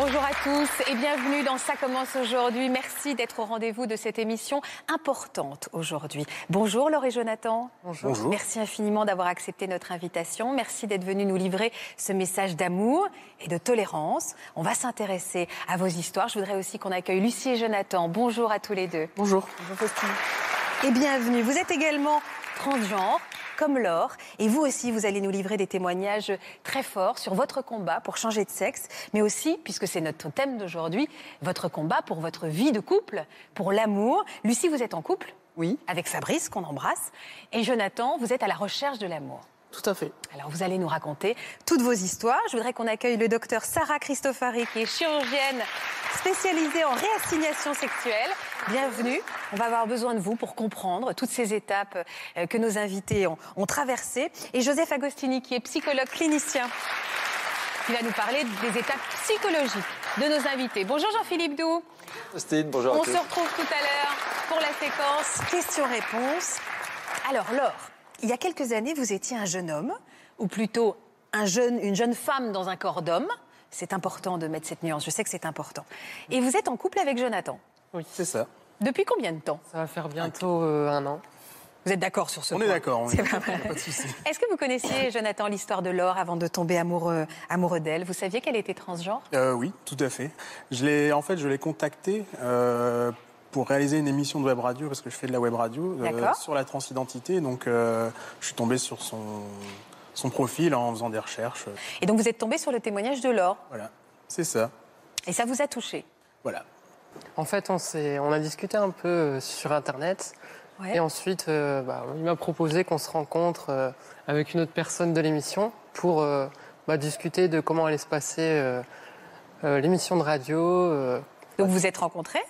Bonjour à tous et bienvenue dans Ça commence aujourd'hui. Merci d'être au rendez-vous de cette émission importante aujourd'hui. Bonjour Laure et Jonathan. Bonjour. Merci infiniment d'avoir accepté notre invitation. Merci d'être venu nous livrer ce message d'amour et de tolérance. On va s'intéresser à vos histoires. Je voudrais aussi qu'on accueille Lucie et Jonathan. Bonjour à tous les deux. Bonjour. Bonjour Faustine. Et bienvenue. Vous êtes également transgenre comme Laure. Et vous aussi, vous allez nous livrer des témoignages très forts sur votre combat pour changer de sexe, mais aussi, puisque c'est notre thème d'aujourd'hui, votre combat pour votre vie de couple, pour l'amour. Lucie, vous êtes en couple Oui, avec Fabrice, qu'on embrasse. Et Jonathan, vous êtes à la recherche de l'amour. Tout à fait. Alors, vous allez nous raconter toutes vos histoires. Je voudrais qu'on accueille le docteur Sarah Christofari, qui est chirurgienne spécialisée en réassignation sexuelle. Bienvenue. On va avoir besoin de vous pour comprendre toutes ces étapes euh, que nos invités ont, ont traversées. Et Joseph Agostini, qui est psychologue clinicien, qui va nous parler des étapes psychologiques de nos invités. Bonjour Jean-Philippe Doux. Faustine, bonjour à On tous. se retrouve tout à l'heure pour la séquence questions-réponses. Alors Laure, il y a quelques années, vous étiez un jeune homme, ou plutôt un jeune, une jeune femme dans un corps d'homme. C'est important de mettre cette nuance, je sais que c'est important. Et vous êtes en couple avec Jonathan. Oui, C'est ça. Depuis combien de temps? Ça va faire bientôt euh, un an. Vous êtes d'accord sur ce On point? est d'accord. on est C'est d'accord, pas mal. Pas de souci. Est-ce que vous connaissiez, Jonathan, l'histoire de Laure avant de tomber amoureux, amoureux d'elle? Vous saviez qu'elle était transgenre? Euh, oui, tout à fait. Je l'ai, en fait, je l'ai contacté euh, pour réaliser une émission de web radio parce que je fais de la web radio euh, sur la transidentité. Donc, euh, je suis tombé sur son son profil en faisant des recherches. Et donc vous êtes tombé sur le témoignage de Laure. Voilà, c'est ça. Et ça vous a touché Voilà. En fait, on, s'est- on a discuté un peu euh, sur Internet. Ouais. Et ensuite, euh, bah, il m'a proposé qu'on se rencontre euh, avec une autre personne de l'émission pour euh, bah, discuter de comment allait se passer euh, euh, l'émission de radio. euh. Donc vous êtes rencontrés?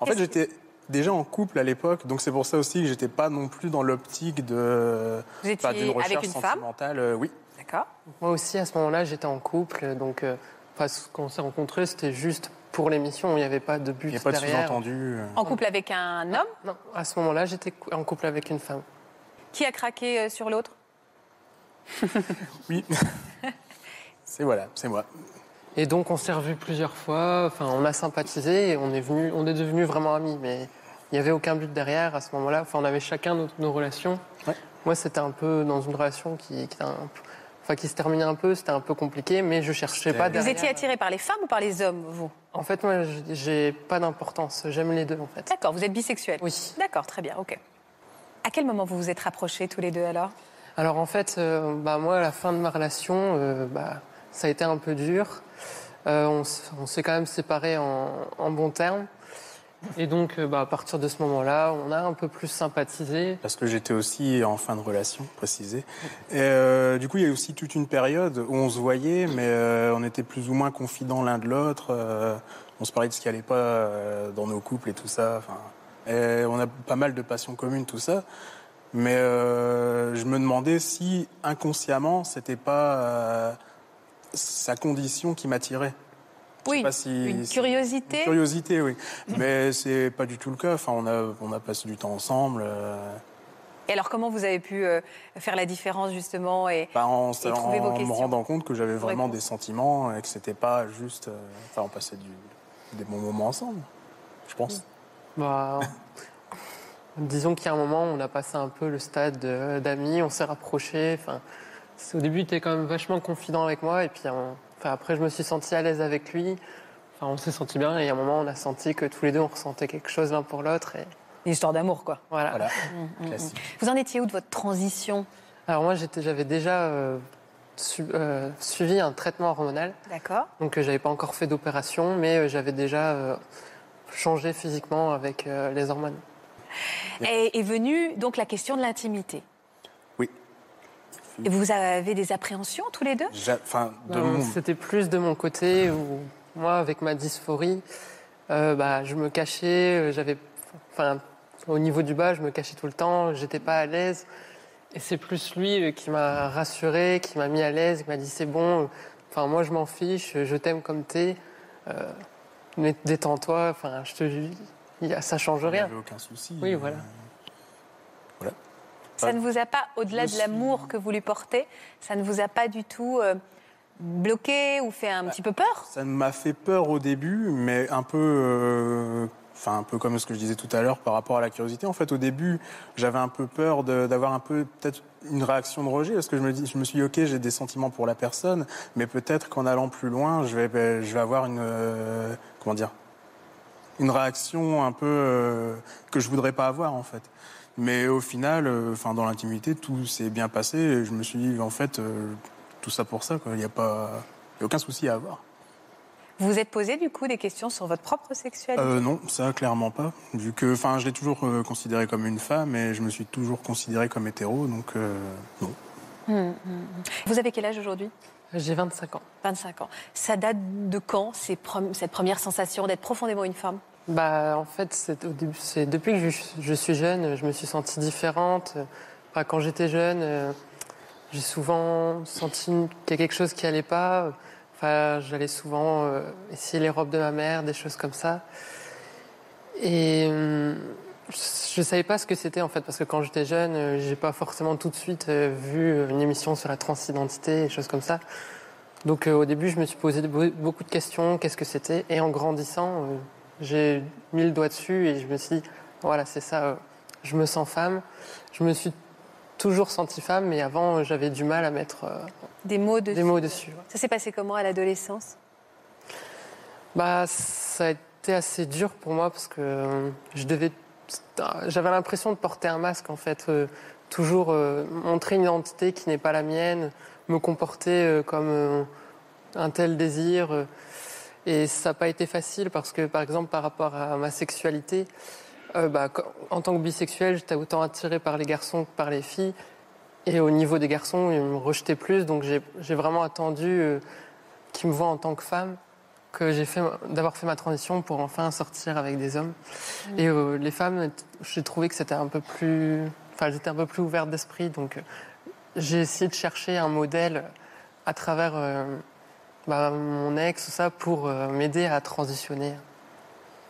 En fait, j'étais déjà en couple à l'époque, donc c'est pour ça aussi que j'étais pas non plus dans l'optique de Vous étiez enfin, d'une avec recherche une femme sentimentale. Euh, oui. D'accord. Moi aussi, à ce moment-là, j'étais en couple. Donc, euh, quand on s'est rencontrés, c'était juste pour l'émission. Il n'y avait pas de but Il n'y a pas de derrière. sous-entendu. euh. En couple avec un homme Non, à ce moment-là, j'étais en couple avec une femme. Qui a craqué euh, sur l'autre? Oui. c'est voilà, c'est moi. Et donc on s'est revus plusieurs fois, enfin on a sympathisé et on est venu, on est devenus vraiment amis, mais il n'y avait aucun but derrière à ce moment-là. Enfin on avait chacun nos, nos relations. Ouais. Moi c'était un peu dans une relation qui, un enfin, qui se terminait un peu, c'était un peu compliqué, mais je cherchais pas Vous derrière. étiez attiré par les femmes ou par les hommes, vous? En fait moi j'ai- j'ai pas d'importance, j'aime les deux en fait. D'accord, vous êtes bisexuel Oui. D'accord, très bien, ok. À quel moment vous vous êtes rapprochés tous les deux alors? Alors en fait, euh, bah, moi, à la fin de ma relation, euh, bah, ça a été un peu dur. Euh, on s'est quand même séparés en, bons termes. Et donc, euh, bah, à partir de ce moment-là, on a un peu plus sympathisé. Parce que j'étais aussi en fin de relation, précisé. Et euh, du coup, il y a eu aussi toute une période où on se voyait, mais on était plus ou moins confidents l'un de l'autre. on se parlait de ce qui allait pas dans nos couples et tout ça. On a pas mal de passions communes, tout ça. Mais je me demandais si inconsciemment, c'était pas sa condition qui m'attirait. Oui, pas si- une si- curiosité. Une curiosité, oui. Mais c'est pas du tout le cas. Enfin, on a, on a passé du temps ensemble. euh, Et alors comment vous avez pu euh, faire la différence justement et... bah, en, Et trouver vos en me rendant compte que j'avais vraiment des sentiments et que c'était pas juste. euh, Enfin, on passait du, des bons moments ensemble, je pense. Bah, disons qu'il y a un moment, on a passé un peu le stade de- d'amis, on s'est rapprochés. Enfin, au début, il était quand même vachement confident avec moi. Et puis on- enfin, après, je me suis senti à l'aise avec lui. Enfin, on s'est senti bien. Et à un moment, on a senti que tous les deux, on ressentait quelque chose l'un pour l'autre. Et Une histoire d'amour quoi. voilà. Voilà, Mm, classique. Vous en étiez où de votre transition? Alors moi, j'avais déjà euh, su- euh, suivi un traitement hormonal. D'accord. Donc, euh, j'avais pas encore fait d'opération, mais euh, j'avais déjà euh, changé physiquement avec euh, les hormones. Et est venue donc la question de l'intimité. Et vous avez des appréhensions tous les deux? J'a- Enfin, de mon- C'était plus de mon côté où moi, avec ma dysphorie, euh, bah, je me cachais, euh, j'avais, enfin, au niveau du bas, je me cachais tout le temps, j'étais pas à l'aise. Et c'est plus lui euh, qui m'a rassuré, qui m'a mis à l'aise, qui m'a dit c'est bon, enfin moi je m'en fiche, je t'aime comme t'es. euh, mais détends-toi, enfin, je te ça change Il n'y rien. avait aucun souci. Oui, voilà. Ça ne vous a pas, au-delà de l'amour que vous lui portez, ça ne vous a pas du tout euh, bloqué ou fait un petit peu peur? Ça m'a fait peur au début, mais un peu, euh, enfin un peu comme ce que je disais tout à l'heure par rapport à la curiosité. En fait, au début, j'avais un peu peur d'avoir un peu peut-être une réaction de rejet, parce que je me dis, je me suis dit, ok, j'ai des sentiments pour la personne, mais peut-être qu'en allant plus loin, je vais, je vais avoir une, euh, comment dire, une réaction un peu que je voudrais pas avoir en fait. Mais au final, euh, enfin dans l'intimité, tout s'est bien passé. Et je me suis dit, en fait, euh, tout ça pour ça. Il n'y a pas, il y a aucun souci à avoir. Vous vous êtes posé du coup des questions sur votre propre sexualité? Euh, non, ça clairement pas. Vu que, enfin, je l'ai toujours euh, considéré comme une femme et je me suis toujours considéré comme hétéro, donc euh, non. Vous avez quel âge aujourd'hui? J'ai 25 ans. 25 ans. Ça date de quand ces pre- cette première sensation d'être profondément une femme? Bah, en fait, c'est au début, c'est depuis que je, suis jeune, je me suis sentie différente. Quand j'étais jeune, euh, j'ai souvent senti qu'il y a quelque chose qui allait pas. Enfin, j'allais souvent euh, essayer les robes de ma mère, des choses comme ça. Et euh, je savais pas ce que c'était en fait, parce que quand j'étais jeune, euh, j'ai pas forcément tout de suite vu une émission sur la transidentité, des choses comme ça. Donc au début, je me suis posé be- beaucoup de questions, qu'est-ce que c'était? Et en grandissant, j'ai mis le doigt dessus et je me suis dit, voilà, c'est ça, euh, je me sens femme. Je me suis toujours sentie femme, mais avant, euh, j'avais du mal à mettre euh, Des mots de... des mots dessus. Ça s'est passé comment à l'adolescence? Bah, ça a été assez dur pour moi parce que je devais. J'avais l'impression de porter un masque en fait, euh, toujours euh, montrer une identité qui n'est pas la mienne, me comporter euh, comme un tel désir. Et ça n'a pas été facile parce que, par exemple, par rapport à ma sexualité, euh, bah, en tant que bisexuel, j'étais autant attiré par les garçons que par les filles. Et au niveau des garçons, ils me rejetaient plus. Donc j'ai vraiment attendu euh, qu'ils me voient en tant que femme que j'ai fait d'avoir fait ma transition pour enfin sortir avec des hommes. Et euh, les femmes, j'ai trouvé que c'était un peu plus, enfin j'étais un peu plus ouverte d'esprit, donc j'ai essayé de chercher un modèle à travers bah, mon ex, tout ça, pour euh, m'aider à transitionner.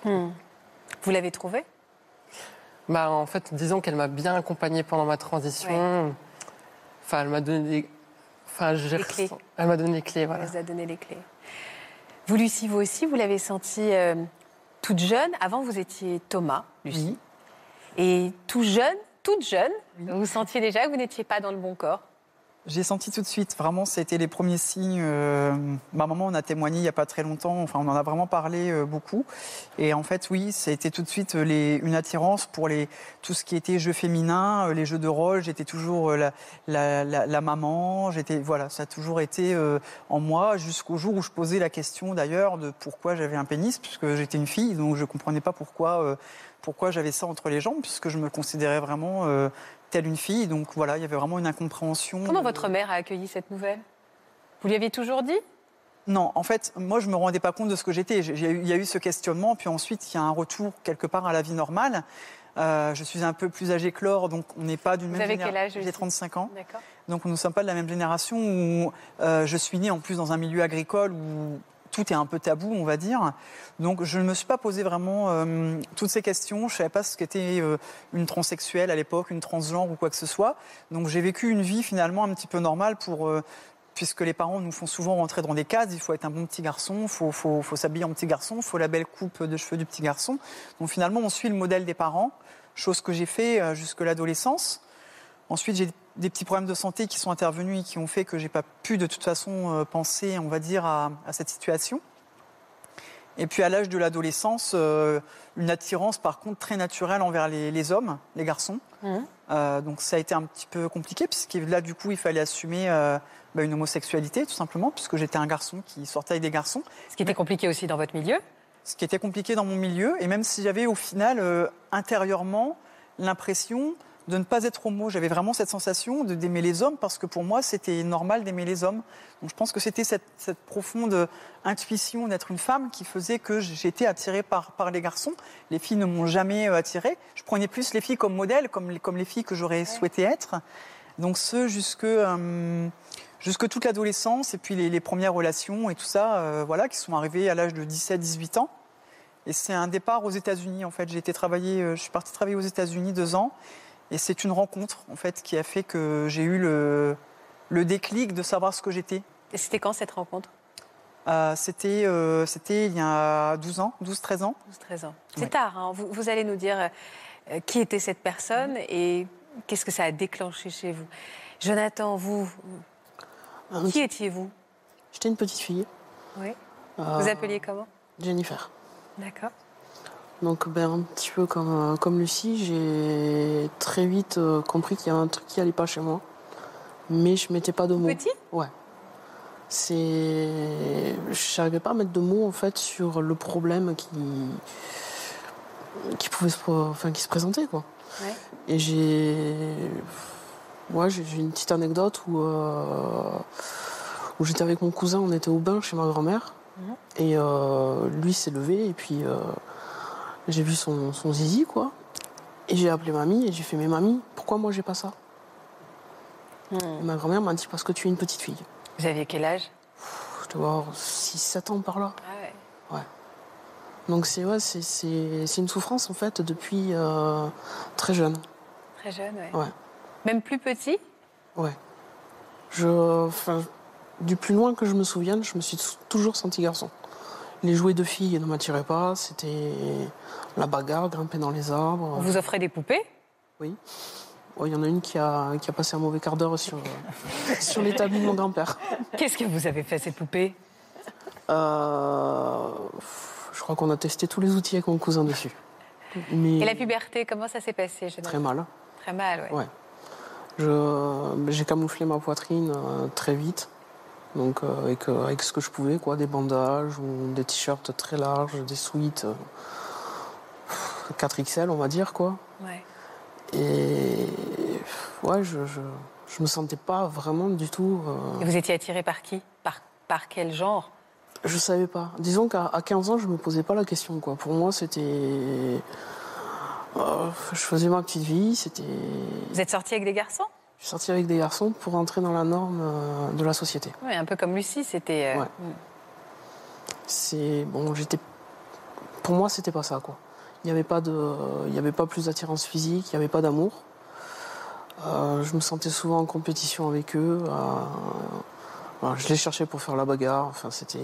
Vous l'avez trouvé? Bah en fait, disons qu'elle m'a bien accompagnée pendant ma transition. Enfin, elle m'a donné des, enfin, j'ai Les clés. Elle m'a donné les clés, voilà. Elle vous a donné les clés. Vous, Lucie, vous aussi, vous l'avez senti euh, toute jeune. Avant, vous étiez Thomas, Lucie. Et tout jeune, toute jeune, vous sentiez déjà que vous n'étiez pas dans le bon corps? J'ai senti tout de suite, vraiment, c'était les premiers signes. euh, ma maman en a témoigné il n'y a pas très longtemps, enfin, on en a vraiment parlé euh, beaucoup. Et en fait, oui, c'était tout de suite euh, les, une attirance pour les, tout ce qui était jeux féminins, euh, les jeux de rôle. J'étais toujours la, la, la, maman, j'étais, voilà, ça a toujours été euh, en moi, jusqu'au jour où je posais la question d'ailleurs de pourquoi j'avais un pénis, puisque j'étais une fille, donc je ne comprenais pas pourquoi, pourquoi j'avais ça entre les jambes, puisque je me considérais vraiment. euh, telle une fille, donc voilà, il y avait vraiment une incompréhension. Comment votre mère a accueilli cette nouvelle? Vous lui aviez toujours dit? Non, en fait, moi, je me rendais pas compte de ce que j'étais. Il y a eu ce questionnement, puis ensuite, il y a un retour quelque part à la vie normale. Euh, je suis un peu plus âgée que Laure, donc on n'est pas d'une Vous même avez quel génération. âge, J'ai Lucie 35 ans. D'accord. Donc nous ne sommes pas de la même génération où euh, je suis née en plus dans un milieu agricole où tout est un peu tabou, on va dire. Donc je ne me suis pas posé vraiment euh, toutes ces questions. Je ne savais pas ce qu'était euh, une transsexuelle à l'époque, une transgenre ou quoi que ce soit. Donc j'ai vécu une vie finalement un petit peu normale pour... euh, Puisque les parents nous font souvent rentrer dans des cases, il faut être un bon petit garçon, il faut, faut, s'habiller en petit garçon, il faut la belle coupe de cheveux du petit garçon. Donc finalement, on suit le modèle des parents, chose que j'ai fait jusque l'adolescence. Ensuite, j'ai des petits problèmes de santé qui sont intervenus et qui ont fait que j'ai pas pu de toute façon euh, penser, on va dire, à, à cette situation. Et puis à l'âge de l'adolescence, euh, une attirance par contre très naturelle envers les, les hommes, les garçons. Mhm. Euh, donc ça a été un petit peu compliqué puisque là du coup il fallait assumer euh, bah, une homosexualité tout simplement puisque j'étais un garçon qui sortait avec des garçons. Ce qui était compliqué aussi dans votre milieu. Ce qui était compliqué dans mon milieu et même si j'avais au final intérieurement l'impression de ne pas être homo, j'avais vraiment cette sensation d'aimer les hommes parce que pour moi c'était normal d'aimer les hommes. Donc je pense que c'était cette, cette profonde intuition d'être une femme qui faisait que j'étais attirée par, par les garçons. Les filles ne m'ont jamais euh, attirée. Je prenais plus les filles comme modèles, comme les, comme les filles que j'aurais souhaité être. Donc ce jusque euh, jusque toute l'adolescence et puis les, les premières relations et tout ça, euh, voilà, qui sont arrivées à l'âge de 17-18 ans. Et c'est un départ aux États-Unis en fait. J'ai été travailler, euh, je suis partie travailler aux États-Unis deux ans, et c'est une rencontre en fait qui a fait que j'ai eu le, le déclic de savoir ce que j'étais. Et c'était quand cette rencontre? Euh, c'était, euh, c'était il y a 12 ans, 12-13 ans. 12-13 ans. C'est Ouais. tard, hein. vous, vous allez nous dire euh, qui était cette personne et qu'est-ce que ça a déclenché chez vous? Jonathan, vous, qui étiez-vous? J'étais une petite fille. Oui. euh, Vous appeliez comment? Jennifer. D'accord. Donc, ben, un petit peu comme, euh, comme Lucie, j'ai très vite euh, compris qu'il y avait un truc qui allait pas chez moi. Mais je mettais pas de mots. Petit? Ouais. C'est. Je n'arrivais pas à mettre de mots, en fait, sur le problème qui. qui pouvait se, enfin, qui se présentait, quoi. Ouais. Et j'ai. Ouais, j'ai une petite anecdote où. euh, où j'étais avec mon cousin, on était au bain chez ma grand-mère. Mhm. Et euh, lui s'est levé, et puis j'ai vu son, son zizi, quoi. Et j'ai appelé mamie, et j'ai fait Mais mamie, pourquoi moi j'ai pas ça? Hmm. Et ma grand-mère m'a dit Parce que tu es une petite fille. Vous aviez quel âge? Je dois avoir 6-7 ans par là. ah ouais. Donc c'est ouais, une souffrance, en fait, depuis euh, très jeune. Très jeune, ouais. Ouais. Même plus petit? Ouais. Je, du plus loin que je me souvienne, je me suis toujours senti garçon. Les jouets de filles ne m'attiraient pas. C'était la bagarre, grimper dans les arbres. On vous offrait des poupées? Oui. Oh, Il y en a une qui a, qui a passé un mauvais quart d'heure sur, sur l'établi de mon grand-père. Qu'est-ce que vous avez fait, ces poupées Euh, je crois qu'on a testé tous les outils avec mon cousin dessus. Mais Et la puberté, comment ça s'est passé très mal. Très mal, ouais. Ouais. Je- J'ai camouflé ma poitrine euh, très vite. Donc euh, avec, euh, avec ce que je pouvais, quoi, des bandages ou des t-shirts très larges, des suites 4XL, on va dire, quoi. Ouais. Et ouais, je, je, je me sentais pas vraiment du tout. euh, Et vous étiez attiré par qui? Par, par quel genre? Je savais pas. Disons qu'à à 15 ans, je me posais pas la question, quoi. Pour moi, c'était. euh, je faisais ma petite vie, c'était. Vous êtes sorti avec des garçons? Je suis sorti avec des garçons pour entrer dans la norme euh, de la société. Oui, un peu comme Lucie, c'était. euh, Ouais. C'est bon, j'étais. Pour moi, c'était pas ça, quoi. Il n'y avait pas de, il y avait pas plus d'attirance physique, il n'y avait pas d'amour. Euh, je me sentais souvent en compétition avec eux. euh, je les cherchais pour faire la bagarre. Enfin, c'était.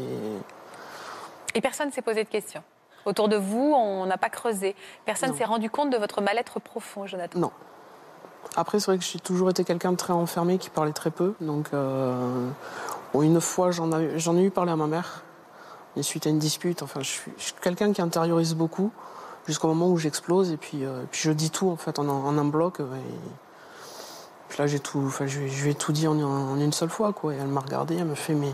Et personne ne s'est posé de questions. Autour de vous, on n'a pas creusé. Personne Non. s'est rendu compte de votre mal-être profond, Jonathan. Non. Après, c'est vrai que j'ai toujours été quelqu'un de très enfermé, qui parlait très peu. Donc, euh, une fois, j'en ai, eu parlé à ma mère. Et suite à une dispute, enfin, je suis, quelqu'un qui intériorise beaucoup jusqu'au moment où j'explose. Et puis, euh, je dis tout, en fait, en, un- bloc. Et puis là, j'ai tout, enfin, je, lui ai tout dit en, une seule fois. Et elle m'a regardé, elle me fait, mais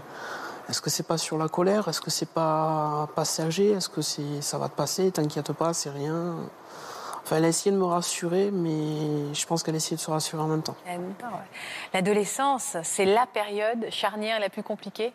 est-ce que c'est pas sur la colère? Est-ce que c'est pas passager? Est-ce que ça va te passer? T'inquiète pas, c'est rien. Enfin, elle a essayé de me rassurer, mais je pense qu'elle a essayé de se rassurer en même temps. En même temps, ouais. L'adolescence, c'est la période charnière la plus compliquée?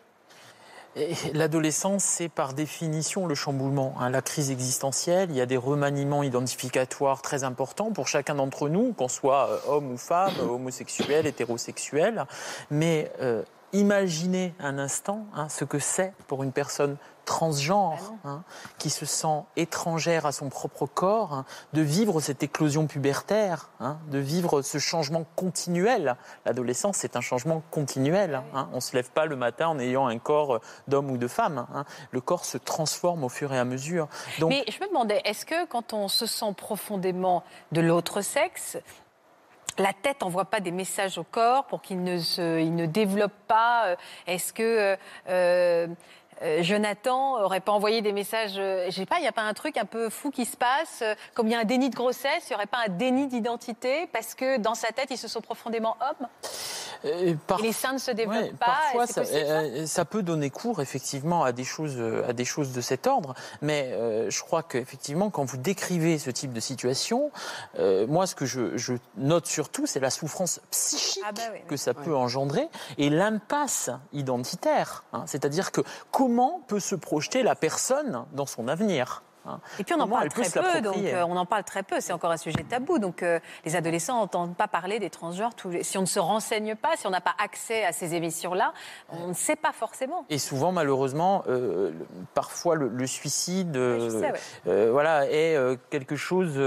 L'adolescence, c'est par définition le chamboulement, hein, la crise existentielle. Il y a des remaniements identificatoires très importants pour chacun d'entre nous, qu'on soit euh, homme ou femme, homosexuel, hétérosexuel. Mais euh, imaginez un instant hein, ce que c'est pour une personne transgenre, hein, qui se sent étrangère à son propre corps, hein, de vivre cette éclosion pubertaire, de vivre ce changement continuel. L'adolescence, c'est un changement continuel. On ne se lève pas le matin en ayant un corps d'homme ou de femme. Le corps se transforme au fur et à mesure. Donc, Mais je me demandais, est-ce que quand on se sent profondément de l'autre sexe, la tête n'envoie pas des messages au corps pour qu'il ne, se, développe pas euh, Est-ce que euh, euh, Jonathan aurait pas envoyé des messages Je sais pas, il n'y a pas un truc un peu fou qui se passe Comme il y a un déni de grossesse, il n'y aurait pas un déni d'identité parce que dans sa tête, ils se sont profondément hommes? Par- et les seins ne se développent Ouais, pas parfois, ça, possible, ça peut donner cours effectivement à des choses, euh, à des choses de cet ordre. Mais euh, je crois qu'effectivement, quand vous décrivez ce type de situation, euh, moi, ce que je, je note surtout, c'est la souffrance psychique Ah bah oui, que ça peut engendrer et l'impasse identitaire. hein. C'est-à-dire que comment peut se projeter la personne dans son avenir? Et puis on en Comment parle très peu, donc euh, on en parle très peu, c'est encore un sujet tabou. Donc euh, les adolescents n'entendent pas parler des transgenres. Tous les... Si on ne se renseigne pas, si on n'a pas accès à ces émissions-là, on ne sait pas forcément. Et souvent, malheureusement, euh, parfois le, le suicide, Oui, je euh, sais, ouais. euh, voilà, est euh, quelque chose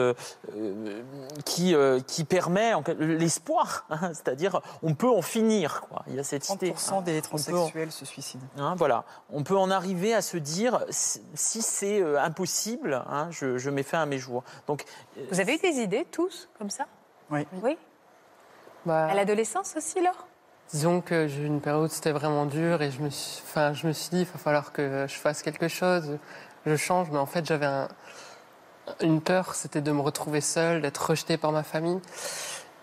qui, euh, qui permet en l'espoir. hein, C'est-à-dire, on peut en finir. Quoi. Il y a cette idée. 30% hein. des peut en- transsexuels se suicident. Hein, voilà, on peut en arriver à se dire si c'est euh, hein, je, je mets fin à mes jours. Donc, euh, Vous avez eu des idées, tous, comme ça? Oui. Oui Bah, À l'adolescence aussi, Laure? Disons que j'ai eu une période où c'était vraiment dur et je me suis, enfin, je me suis dit, il va falloir que je fasse quelque chose, je change. Mais en fait, j'avais un- une peur, c'était de me retrouver seule, d'être rejetée par ma famille.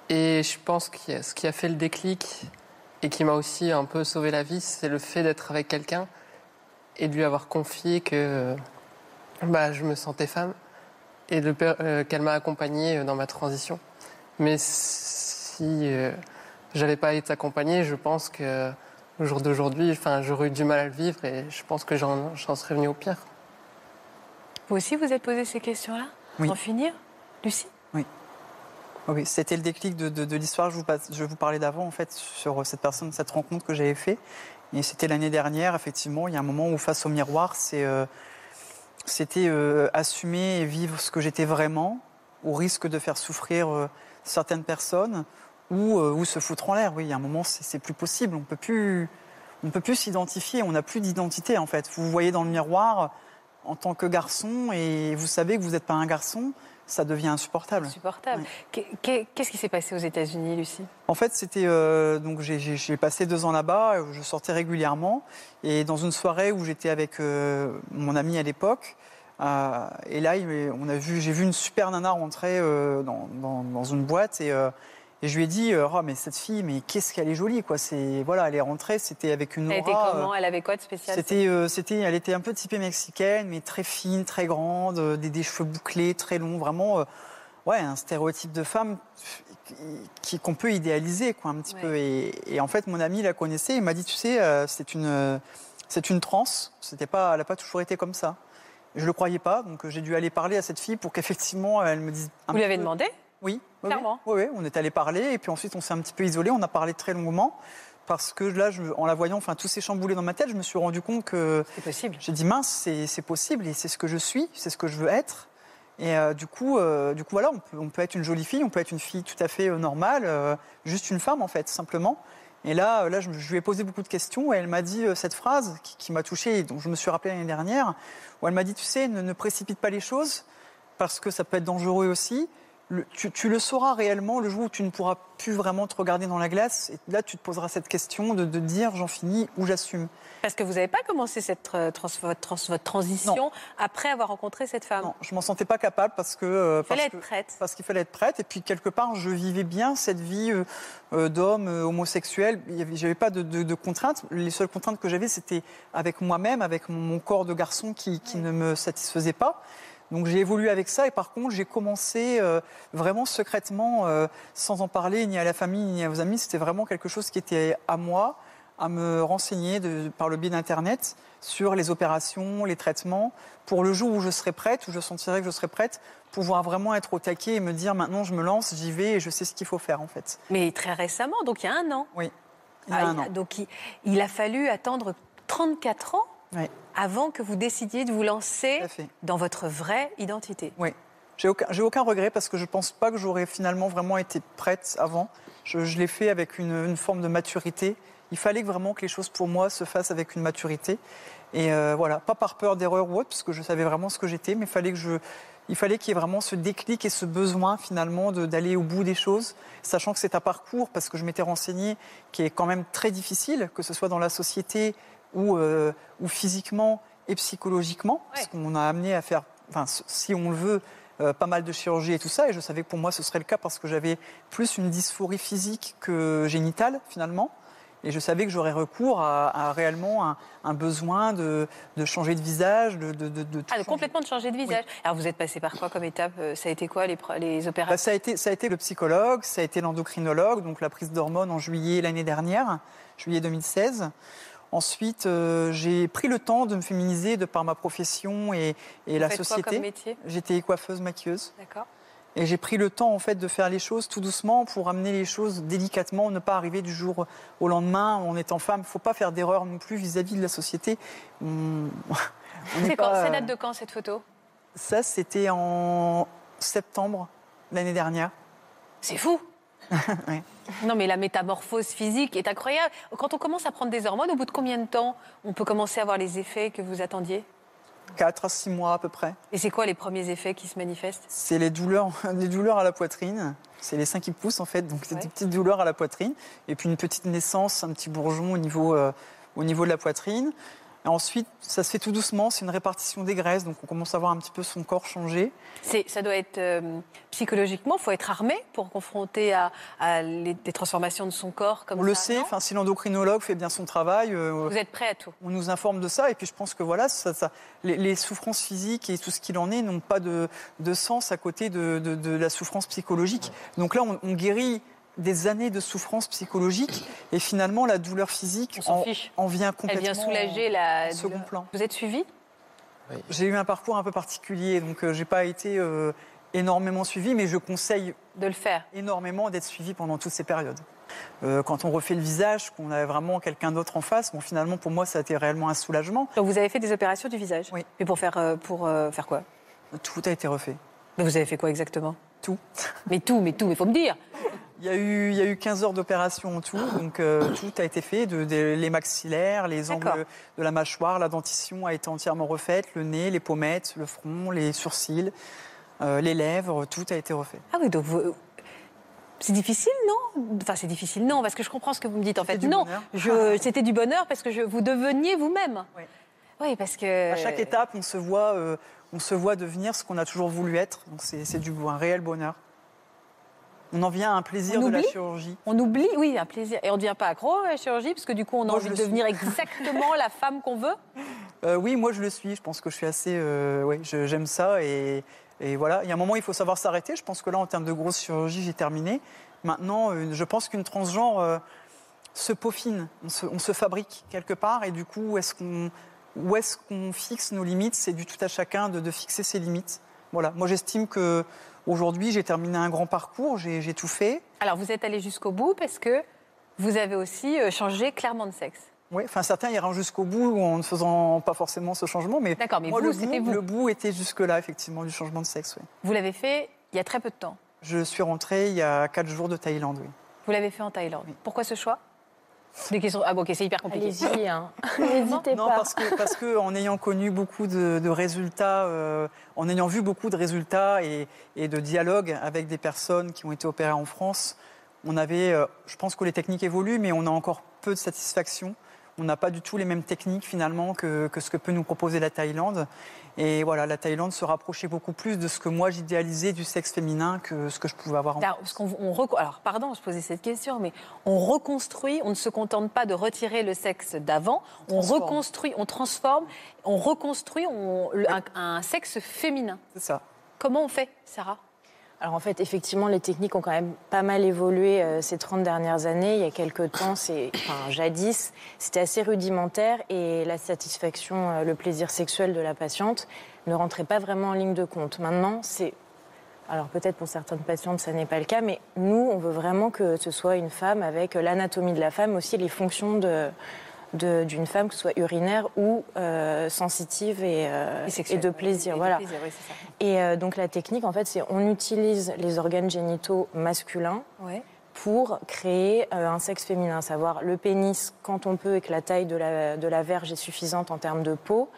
Et je pense que ce qui a fait le déclic et qui m'a aussi un peu sauvé la vie, c'est le fait d'être avec quelqu'un et de lui avoir confié que bah, je me sentais femme et euh, qu'elle m'a accompagnée dans ma transition. Mais si euh, j'avais pas été accompagnée, je pense que au jour d'aujourd'hui, enfin, j'aurais eu du mal à le vivre et je pense que j'en j'en serais venu au pire. Vous aussi, vous êtes posé ces questions-là Oui. En finir Lucie Oui, c'était le déclic de, de- de l'histoire que je vous, je vous parlais d'avant, en fait, sur cette personne, cette rencontre que j'avais fait. Et c'était l'année dernière, effectivement, il y a un moment où, face au miroir, c'est, euh, c'était euh, assumer et vivre ce que j'étais vraiment, au risque de faire souffrir euh, certaines personnes, ou, euh, ou se foutre en l'air. Oui, a un moment, c'est plus possible. On peut plus, on peut plus s'identifier, on n'a plus d'identité, en fait. Vous vous voyez dans le miroir en tant que garçon, et vous savez que vous n'êtes pas un garçon, ça devient insupportable. Insupportable. Qu'est- qu'est- Qu'est-ce qui s'est passé aux États-Unis, Lucie? En fait, c'était euh, donc j'ai- passé deux ans là-bas. euh, Je sortais régulièrement et dans une soirée où j'étais avec euh, mon ami à l'époque. euh, et là, on a vu, j'ai vu une super nana rentrer dans, dans- dans une boîte et, et je lui ai dit, euh, oh mais cette fille, mais qu'est-ce qu'elle est jolie quoi. C'est voilà, elle est rentrée, c'était avec une Elle était aura, euh, comment Elle avait quoi de spécial c'était, euh, c'était, elle était un peu typée mexicaine, mais très fine, très grande, euh, des, des cheveux bouclés, très longs, vraiment, euh, ouais, un stéréotype de femme qui, qu'on peut idéaliser, quoi, un petit Ouais. peu. Et, et en fait, mon ami la connaissait, il m'a dit, tu sais, euh, c'est une, c'est une transe. C'était pas, elle n'a pas toujours été comme ça. Je le croyais pas, donc j'ai dû aller parler à cette fille pour qu'effectivement elle me dise. un Vous lui avez peu- demandé? Oui, oui, Clairement. Oui, oui, on est allé parler et puis ensuite on s'est un petit peu isolé. On a parlé très longuement parce que là, je- en la voyant, enfin tout s'est chamboulé dans ma tête. Je me suis rendu compte que C'est possible. j'ai dit mince, c'est possible et c'est ce que je suis, c'est ce que je veux être. Et euh, du coup, euh, du coup voilà, on peut, on peut être une jolie fille, on peut être une fille tout à fait euh, normale, juste une femme en fait, simplement. Et là, là, je, je lui ai posé beaucoup de questions et elle m'a dit cette phrase qui, qui m'a touchée et dont je me suis rappelé l'année dernière, où elle m'a dit, tu sais, ne, ne précipite pas les choses parce que ça peut être dangereux aussi. Le- tu, tu le sauras réellement le jour où tu ne pourras plus vraiment te regarder dans la glace. Et là, tu te poseras cette question de, de dire j'en finis ou j'assume. Parce que vous n'avez pas commencé cette, euh, trans- votre, trans- votre transition Non. après avoir rencontré cette femme. Non, je m'en sentais pas capable parce que. euh, Il fallait parce être que- prête. Parce qu'il fallait être prête. Et puis, quelque part, je vivais bien cette vie euh, euh, d'homme euh, homosexuel. Je n'avais pas de, de- de contraintes. Les seules contraintes que j'avais, c'était avec moi-même, avec mon, mon corps de garçon qui, qui ne me satisfaisait pas. Donc j'ai évolué avec ça et par contre j'ai commencé euh, vraiment secrètement, euh, sans en parler ni à la famille ni aux amis. C'était vraiment quelque chose qui était à moi, à me renseigner de- par le biais d'Internet sur les opérations, les traitements, pour le jour où je serai prête, où je sentirai que je serai prête, pouvoir vraiment être au taquet et me dire maintenant je me lance, j'y vais et je sais ce qu'il faut faire en fait. Mais très récemment, donc il y a un an. Oui, il y a Ah, un an. Donc il, il a fallu attendre 34 ans Oui, avant que vous décidiez de vous lancer dans votre vraie identité. Oui. J'ai aucun, aucun regret parce que je pense pas que j'aurais finalement vraiment été prête avant. Je, je l'ai fait avec une, une forme de maturité. Il fallait vraiment que les choses pour moi se fassent avec une maturité. Et euh, voilà, pas par peur d'erreur ou autre, parce que je savais vraiment ce que j'étais, mais il fallait que je, il fallait qu'il y ait vraiment ce déclic et ce besoin finalement d'aller au bout des choses, sachant que c'est un parcours, parce que je m'étais renseignée, qui est quand même très difficile, que ce soit dans la société ou, euh, ou physiquement et psychologiquement, parce qu'on a amené à faire, enfin, si on le veut, euh, pas mal de chirurgie et tout ça, et je savais que pour moi ce serait le cas parce que j'avais plus une dysphorie physique que génitale finalement. Et je savais que j'aurais recours à, à réellement un, un besoin de, de changer de visage, de, de, de, de tout Ah, changer. complètement de changer de visage. Alors vous êtes passé par quoi comme étape Euh, Ça a été quoi les opérations Bah, ça, a été, ça a été le psychologue, ça a été l'endocrinologue, donc la prise d'hormones en juillet l'année dernière, juillet 2016. Ensuite, euh, j'ai pris le temps de me féminiser de par ma profession et, et la société. J'étais coiffeuse maquilleuse. D'accord. Et j'ai pris le temps en fait de faire les choses tout doucement pour amener les choses délicatement, ne pas arriver du jour au lendemain en étant femme. Il ne faut pas faire d'erreur non plus vis-à-vis de la société. On- C'est pas- Ça date de quand cette photo? Ça, c'était en septembre l'année dernière. C'est fou Ouais. Non mais la métamorphose physique est incroyable. Quand on commence à prendre des hormones, au bout de combien de temps on peut commencer à avoir les effets que vous attendiez? 4 à 6 mois à peu près. Et c'est quoi les premiers effets qui se manifestent? C'est les douleurs, les douleurs à la poitrine. C'est les seins qui poussent en fait, donc c'est Ouais. des petites douleurs à la poitrine. Et puis une petite naissance, un petit bourgeon au niveau, euh, au niveau de la poitrine. Et ensuite, ça se fait tout doucement, c'est une répartition des graisses, donc on commence à voir un petit peu son corps changer. Ça doit être euh, psychologiquement, il faut être armé pour confronter à, à les- des transformations de son corps comme on ça. le sait, enfin, si l'endocrinologue fait bien son travail, euh, Vous êtes prêt à tout. on nous informe de ça. Et puis je pense que voilà, ça, ça- les, les souffrances physiques et tout ce qu'il en est n'ont pas de, de sens à côté de, de- de la souffrance psychologique. Donc là, on, on guérit des années de souffrance psychologique et finalement la douleur physique On en, fiche. en vient Elle complètement vient soulager la second douleur. plan. Vous êtes suivi? J'ai eu un parcours un peu particulier, donc euh, j'ai pas été euh, énormément suivi, mais je conseille de le faire énormément d'être suivi pendant toutes ces périodes. Euh, quand on refait le visage, qu'on a vraiment quelqu'un d'autre en face, bon, finalement pour moi ça a été réellement un soulagement. Donc vous avez fait des opérations du visage? Oui. Mais pour faire, euh, pour, euh, faire quoi? Tout a été refait. Mais vous avez fait quoi exactement? Tout. Mais tout, mais tout, mais faut me dire. Il y a eu, il y a eu 15 heures d'opération en tout, donc euh, tout a été fait, de, de- les maxillaires, les angles de la mâchoire, la dentition a été entièrement refaite, le nez, les pommettes, le front, les sourcils, euh, les lèvres, tout a été refait. Ah oui, donc vous... C'est difficile, non? Enfin, c'est difficile, non, parce que je comprends ce que vous me dites. En fait, non, je... c'était du bonheur parce que je... vous deveniez vous-même. Oui. Oui, parce que. À chaque étape, on se voit, euh, on se voit devenir ce qu'on a toujours voulu être, donc c'est du un réel bonheur. On en vient à un plaisir On de la chirurgie. On oublie, oui, un plaisir. Et on ne devient pas accro à la chirurgie, parce que du coup, on a Moi, envie de devenir exactement la femme qu'on veut. Euh, oui, moi je le suis. Je pense que je suis assez. euh, je- j'aime ça et, et voilà. Il y a un moment, il faut savoir s'arrêter. Je pense que là, en termes de grosse chirurgie, j'ai terminé. Maintenant, je pense qu'une transgenre euh, se peaufine. On se, on se fabrique quelque part et du coup, est-ce qu'on où est-ce qu'on fixe nos limites? C'est du tout à chacun de, de fixer ses limites. Voilà. Moi, j'estime que aujourd'hui, j'ai terminé un grand parcours. J'ai tout fait. Alors, vous êtes allé jusqu'au bout parce que vous avez aussi euh, changé clairement de sexe. Oui, enfin certains iront jusqu'au bout en ne faisant pas forcément ce changement, mais, D'accord, mais moi, vous, le, bout, vous. le bout était jusque-là, effectivement, du changement de sexe. oui. Vous l'avez fait il y a très peu de temps. Je suis rentrée il y a quatre jours de Thaïlande, oui. Vous l'avez fait en Thaïlande. Pourquoi ce choix? Des questions. Ah bon, ok, c'est hyper compliqué. Allez-y, hein. n'hésitez Non, pas. parce que, parce que en ayant connu beaucoup de, de résultats, euh, en ayant vu beaucoup de résultats et, et de dialogues avec des personnes qui ont été opérées en France, on avait, euh, je pense que les techniques évoluent, mais on a encore peu de satisfaction. On n'a pas du tout les mêmes techniques finalement que, que ce que peut nous proposer la Thaïlande. Et voilà, la Thaïlande se rapprochait beaucoup plus de ce que moi j'idéalisais du sexe féminin que ce que je pouvais avoir en Alors, parce on Alors, pardon, je posais cette question, mais on reconstruit, on ne se contente pas de retirer le sexe d'avant, on transforme. reconstruit, on transforme, on reconstruit on- un, un sexe féminin. C'est ça. Comment on fait, Sarah? Alors en fait, effectivement, les techniques ont quand même pas mal évolué euh, ces 30 dernières années. Il y a quelques temps, jadis, c'était assez rudimentaire et la satisfaction, euh, le plaisir sexuel de la patiente ne rentrait pas vraiment en ligne de compte. Maintenant, c'est... Alors peut-être pour certaines patientes, ça n'est pas le cas, mais nous, on veut vraiment que ce soit une femme avec euh, l'anatomie de la femme, aussi les fonctions de- d'une femme, que ce soit urinaire ou euh, sensitive et, euh, et de plaisir. et voilà. plaisir, oui, c'est ça. Et euh, donc la technique, en fait, c'est on utilise les organes génitaux masculins Ouais. pour créer un sexe féminin, à savoir le pénis quand on peut et que la taille de la, de la verge est suffisante en termes de peau.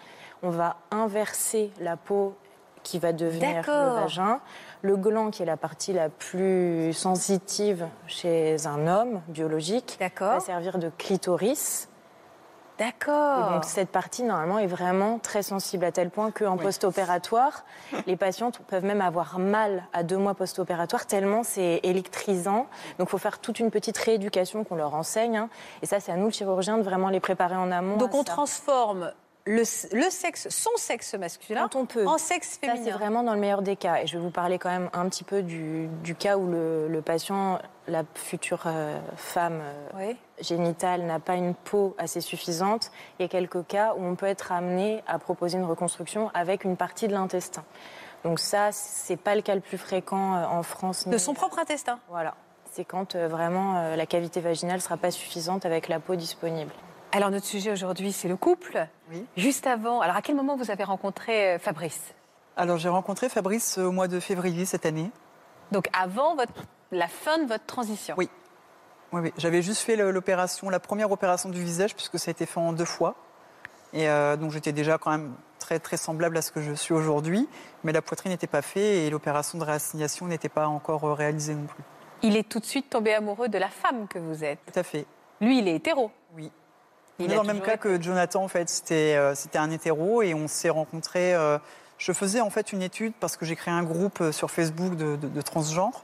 On va inverser la peau qui va devenir le vagin. Le gland qui est la partie la plus sensitive chez un homme biologique va servir de clitoris. D'accord. donc cette partie normalement est vraiment très sensible à tel point qu'en post-opératoire, les patientes peuvent même avoir mal à deux mois post-opératoire tellement c'est électrisant. Donc il faut faire toute une petite rééducation qu'on leur enseigne. hein. Et ça, c'est à nous le chirurgien de vraiment les préparer en amont. Donc on ça. transforme le, le sexe, son sexe masculin, Quand on peut. en sexe Ça, c'est féminin. vraiment dans le meilleur des cas. Et je vais vous parler quand même un petit peu du, du cas où le, le patient, la future euh, femme euh, Oui. Génitale, n'a pas une peau assez suffisante. Il y a quelques cas où on peut être amené à proposer une reconstruction avec une partie de l'intestin. Donc ça, c'est pas le cas le plus fréquent euh, en France. De son propre intestin. Voilà. C'est quand euh, vraiment euh, la cavité vaginale sera pas suffisante avec la peau disponible. Alors notre sujet aujourd'hui, c'est le couple. Oui. Juste avant, alors à quel moment vous avez rencontré Fabrice? Alors j'ai rencontré Fabrice au mois de février cette année. Donc avant votre, la fin de votre transition. Oui. Oui, oui. J'avais juste fait l'opération, la première opération du visage, puisque ça a été fait en deux fois. Et euh, donc j'étais déjà quand même très, très semblable à ce que je suis aujourd'hui. Mais la poitrine n'était pas faite et l'opération de réassignation n'était pas encore euh, réalisée non plus. Il est tout de suite tombé amoureux de la femme que vous êtes. Tout à fait. Lui, il est hétéro. Oui. Il est dans le même cas été- que Jonathan, en fait. C'était euh, un hétéro et on s'est rencontrés. euh, je faisais en fait une étude parce que j'ai créé un groupe sur Facebook de, de- de transgenres.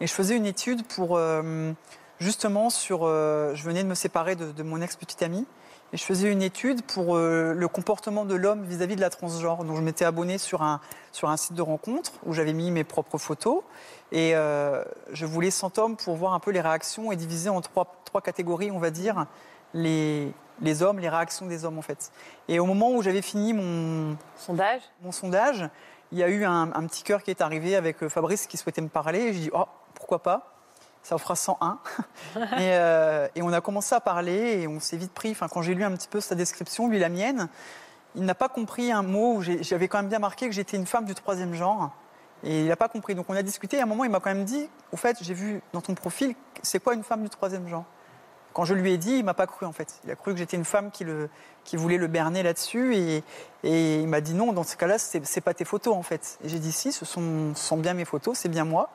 Et je faisais une étude pour euh, justement sur. euh, je venais de me séparer de, de mon ex-petite amie. Et je faisais une étude pour euh, le comportement de l'homme vis-à-vis de la transgenre. Donc je m'étais abonnée sur un, sur un site de rencontre où j'avais mis mes propres photos. Et euh, je voulais 100 hommes pour voir un peu les réactions et diviser en trois, trois catégories, on va dire, les, les hommes, les réactions des hommes en fait. Et au moment où j'avais fini mon, Sondage mon sondage, il y a eu un, un petit cœur qui est arrivé avec Fabrice qui souhaitait me parler. Et j'ai dit, oh, pourquoi pas? Ça en fera 101. et, euh, et on a commencé à parler et on s'est vite pris. Enfin, quand j'ai lu un petit peu sa description, lui la mienne, il n'a pas compris un mot où j'avais quand même bien marqué que j'étais une femme du troisième genre. Et il n'a pas compris. Donc on a discuté. Et à un moment, il m'a quand même dit, au fait, j'ai vu dans ton profil, c'est quoi une femme du troisième genre? Quand je lui ai dit, il m'a pas cru en fait. Il a cru que j'étais une femme qui, le, qui voulait le berner là-dessus et, et il m'a dit non, dans ce cas-là, c'est c'est pas tes photos en fait. Et j'ai dit si, ce sont, ce sont bien mes photos, c'est bien moi.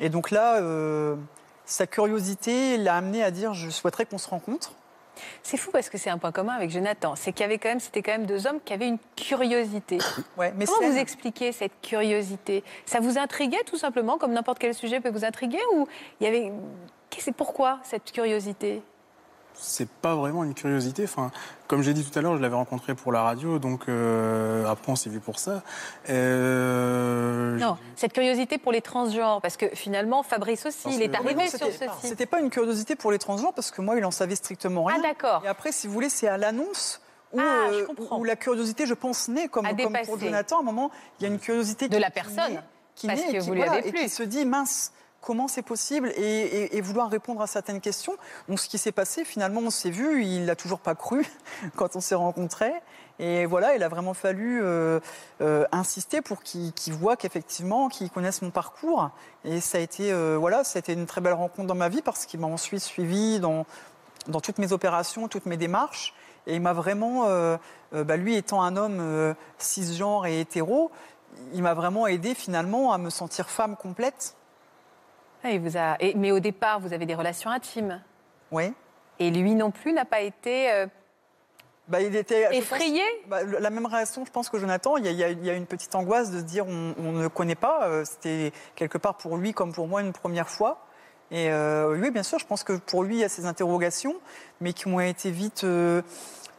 Et donc là, euh, sa curiosité l'a amené à dire je souhaiterais qu'on se rencontre. C'est fou parce que c'est un point commun avec Jonathan. C'est qu'il y avait quand même, c'était quand même deux hommes qui avaient une curiosité. Ouais, mais Comment vous expliquez cette curiosité? Ça vous intriguait tout simplement, comme n'importe quel sujet peut vous intriguer Ou il y avait. Pourquoi cette curiosité? C'est pas vraiment une curiosité. Enfin, comme j'ai dit tout à l'heure, je l'avais rencontré pour la radio, donc euh, après on s'est vu pour ça. Euh, Non, cette curiosité pour les transgenres, parce que finalement, Fabrice aussi, Parce il est que- arrivé Non, sur ce site. C'était pas une curiosité pour les transgenres parce que moi, il en savait strictement rien. Ah d'accord. Et après, si vous voulez, c'est à l'annonce où, Ah, euh, où la curiosité, je pense, naît, comme, À comme pour. Jonathan, à un moment, il y a une curiosité De qui- la qui personne, naît, qui parce naît et que qui, vous lui voilà, avez et qui se dit, mince, comment c'est possible et, vouloir répondre à certaines questions. Donc, ce qui s'est passé, finalement, on s'est vu, il l'a toujours pas cru quand on s'est rencontrés. Et voilà, il a vraiment fallu euh, euh, insister pour qu'il qu'il voit qu'effectivement, qu'il connaisse mon parcours. Et ça a été, euh, voilà, ça a été une très belle rencontre dans ma vie parce qu'il m'a ensuite suivi dans, toutes mes opérations, toutes mes démarches. Et il m'a vraiment, bah, lui étant un homme cisgenre et hétéro, il m'a vraiment aidé finalement à me sentir femme complète. Ah, il vous a... et- mais au départ, vous avez des relations intimes. Oui. Et lui non plus n'a pas été euh, Bah, il était pense, effrayé? bah, la même réaction, je pense que Jonathan. Il y a, il y une petite angoisse de se dire on, on ne connaît pas. Euh, C'était quelque part pour lui comme pour moi une première fois. Et euh, oui, bien sûr, je pense que pour lui, il y a ces interrogations, mais qui ont été vite euh,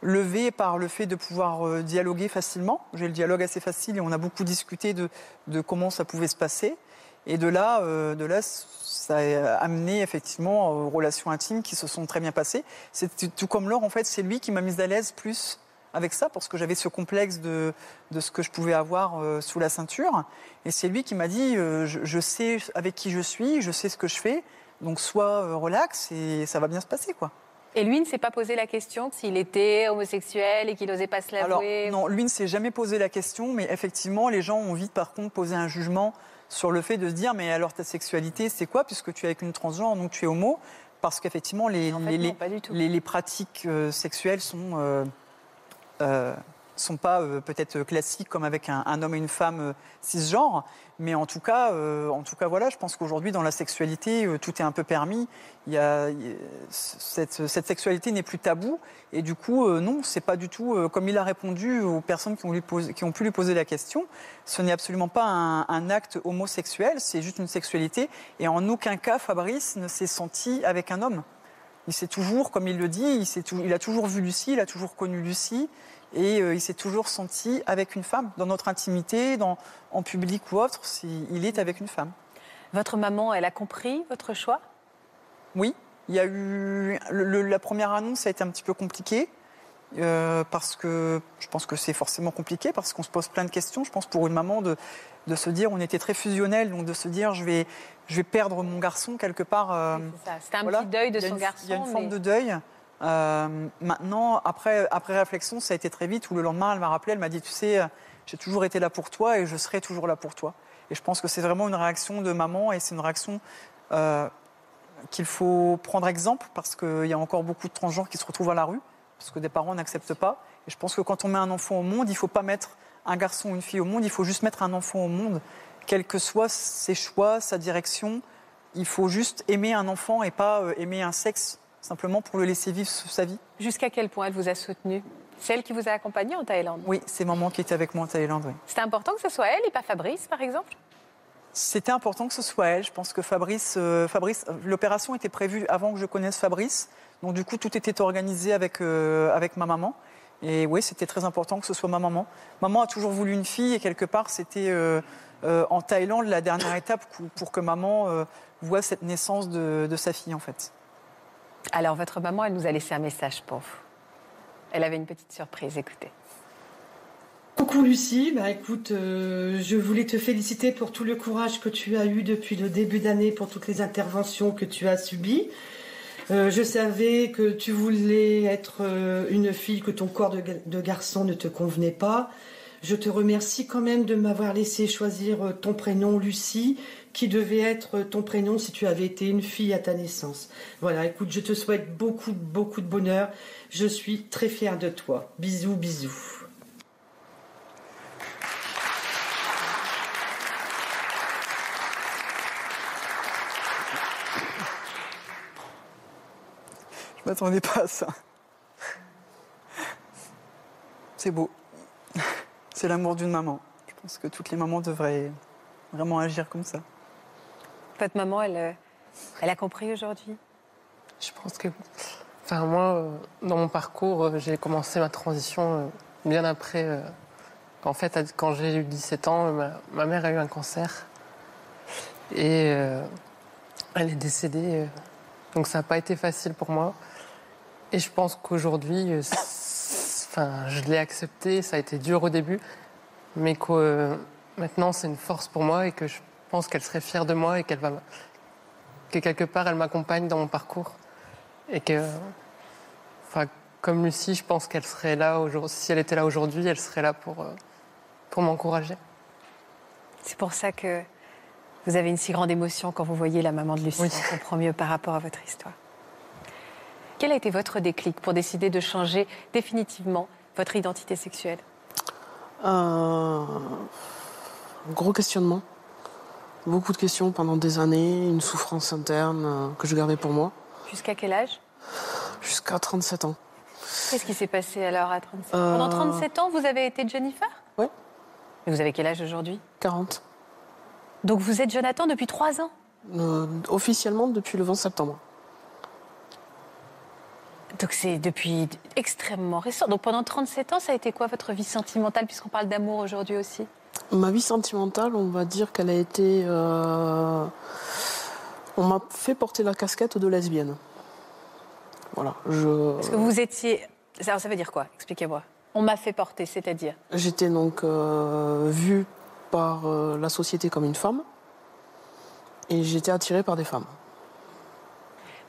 levées par le fait de pouvoir dialoguer facilement. J'ai le dialogue assez facile et on a beaucoup discuté de, de comment ça pouvait se passer. Et de là, euh, de là, ça a amené effectivement aux relations intimes qui se sont très bien passées. C'est tout- comme Laure, en fait, c'est lui qui m'a mise à l'aise plus avec ça parce que j'avais ce complexe de, de ce que je pouvais avoir euh, sous la ceinture. Et c'est lui qui m'a dit euh, je, je sais avec qui je suis, je sais ce que je fais, donc sois euh, relax et ça va bien se passer, quoi. Et lui ne s'est pas posé la question s'il était homosexuel et qu'il n'osait pas se Alors, l'avouer non, lui ne s'est jamais posé la question, mais effectivement, les gens ont vite, par contre, posé un jugement sur le fait de se dire, mais alors ta sexualité, c'est quoi, puisque tu es avec une transgenre, donc tu es homo? Parce qu'effectivement, les, En fait, pratiques euh, sexuelles sont, euh, euh, sont pas euh, peut-être classiques comme avec un, homme et une femme euh, cisgenre, mais en tout cas, euh, en tout cas, voilà, je pense qu'aujourd'hui, dans la sexualité, euh, tout est un peu permis. Il y a, cette, sexualité n'est plus tabou, et du coup, euh, non, c'est pas du tout euh, comme il a répondu aux personnes qui ont, pu lui poser la question. Ce n'est absolument pas un, acte homosexuel, c'est juste une sexualité, et en aucun cas, Fabrice ne s'est senti avec un homme. Il s'est toujours, comme il le dit, il a toujours vu Lucie, il a toujours connu Lucie. Et euh, il s'est toujours senti avec une femme, dans notre intimité, dans, en public ou autre, si- il est avec une femme. Votre maman, elle a compris votre choix? Oui, il y a eu le- le- la première annonce a été un petit peu compliquée euh, parce que je pense que c'est forcément compliqué parce qu'on se pose plein de questions. Je pense pour une maman de, de se dire, on était très fusionnels, donc de se dire, je vais, je vais perdre mon garçon quelque part. euh, C'est ça, C'était un voilà. petit deuil de son une- garçon. Il y a une forme de deuil. Euh, maintenant, après, réflexion, ça a été très vite où le lendemain, elle m'a rappelé, elle m'a dit, tu sais, euh, j'ai toujours été là pour toi et je serai toujours là pour toi. Et je pense que c'est vraiment une réaction de maman et c'est une réaction euh, qu'il faut prendre exemple parce qu'il y a encore beaucoup de transgenres qui se retrouvent à la rue parce que des parents n'acceptent pas. Et je pense que quand on met un enfant au monde, il ne faut pas mettre un garçon ou une fille au monde, il faut juste mettre un enfant au monde, quels que soient ses choix, sa direction. Il faut juste aimer un enfant et pas aimer un sexe simplement pour le laisser vivre sa vie. Jusqu'à quel point elle vous a soutenu? C'est elle qui vous a accompagné en Thaïlande? Oui, c'est maman qui était avec moi en Thaïlande. oui. C'était important que ce soit elle et pas Fabrice, par exemple? C'était important que ce soit elle. Je pense que Fabrice, euh, Fabrice l'opération était prévue avant que je connaisse Fabrice. Donc du coup, tout était organisé avec, euh, avec ma maman. Et oui, c'était très important que ce soit ma maman. Maman a toujours voulu une fille et quelque part, c'était euh, euh, en Thaïlande la dernière étape pour- que maman euh, voit cette naissance de, de sa fille en fait. Alors, votre maman, elle nous a laissé un message pour vous. Elle avait une petite surprise, écoutez. Coucou Lucie, bah écoute, euh, je voulais te féliciter pour tout le courage que tu as eu depuis le début d'année, pour toutes les interventions que tu as subies. Euh, je savais que tu voulais être euh, une fille, que ton corps de, ga- de garçon ne te convenait pas. Je te remercie quand même de m'avoir laissé choisir ton prénom Lucie, qui devait être ton prénom si tu avais été une fille à ta naissance. Voilà, écoute, je te souhaite beaucoup, beaucoup de bonheur. Je suis très fière de toi. Bisous, bisous. Je m'attendais pas à ça. C'est beau. C'est l'amour d'une maman. Je pense que toutes les mamans devraient vraiment agir comme ça. Votre maman, elle, euh, elle a compris aujourd'hui? Je pense que. Enfin, moi, euh, dans mon parcours, euh, j'ai commencé ma transition bien après. En fait, quand j'ai eu 17 ans, ma, mère a eu un cancer. Et elle est décédée. donc, ça n'a pas été facile pour moi. Et je pense qu'aujourd'hui, enfin, je l'ai accepté. Ça a été dur au début. Mais que maintenant, c'est une force pour moi et que je pense qu'elle serait fière de moi et qu'elle va. que quelque part, elle m'accompagne dans mon parcours. Et que, enfin, comme Lucie, je pense qu'elle serait là aujourd'hui. Si elle était là aujourd'hui, elle serait là pour, euh, pour m'encourager. C'est pour ça que vous avez une si grande émotion quand vous voyez la maman de Lucie. Oui. On comprend mieux par rapport à votre histoire. Quel a été votre déclic pour décider de changer définitivement votre identité sexuelle? Euh, gros questionnement. Beaucoup de questions pendant des années, une souffrance interne euh, que je gardais pour moi, Jusqu'à quel âge? Jusqu'à 37 ans. Qu'est-ce qui s'est passé alors à 37 Euh, Pendant 37 ans, vous avez été Jennifer? Ouais. Mais vous avez quel âge aujourd'hui? 40. Donc vous êtes Jonathan depuis 3 ans? Euh, officiellement depuis le 20 septembre. Donc c'est depuis extrêmement récent. Donc pendant 37 ans, ça a été quoi votre vie sentimentale, puisqu'on parle d'amour aujourd'hui aussi? Ma vie sentimentale, on va dire qu'elle a été. euh, On m'a fait porter la casquette de lesbienne. Voilà. Je... Est-ce que vous étiez... Ça, ça veut dire quoi? Expliquez-moi. On m'a fait porter, c'est-à-dire? J'étais donc euh, vue par euh, la société comme une femme et j'étais attirée par des femmes.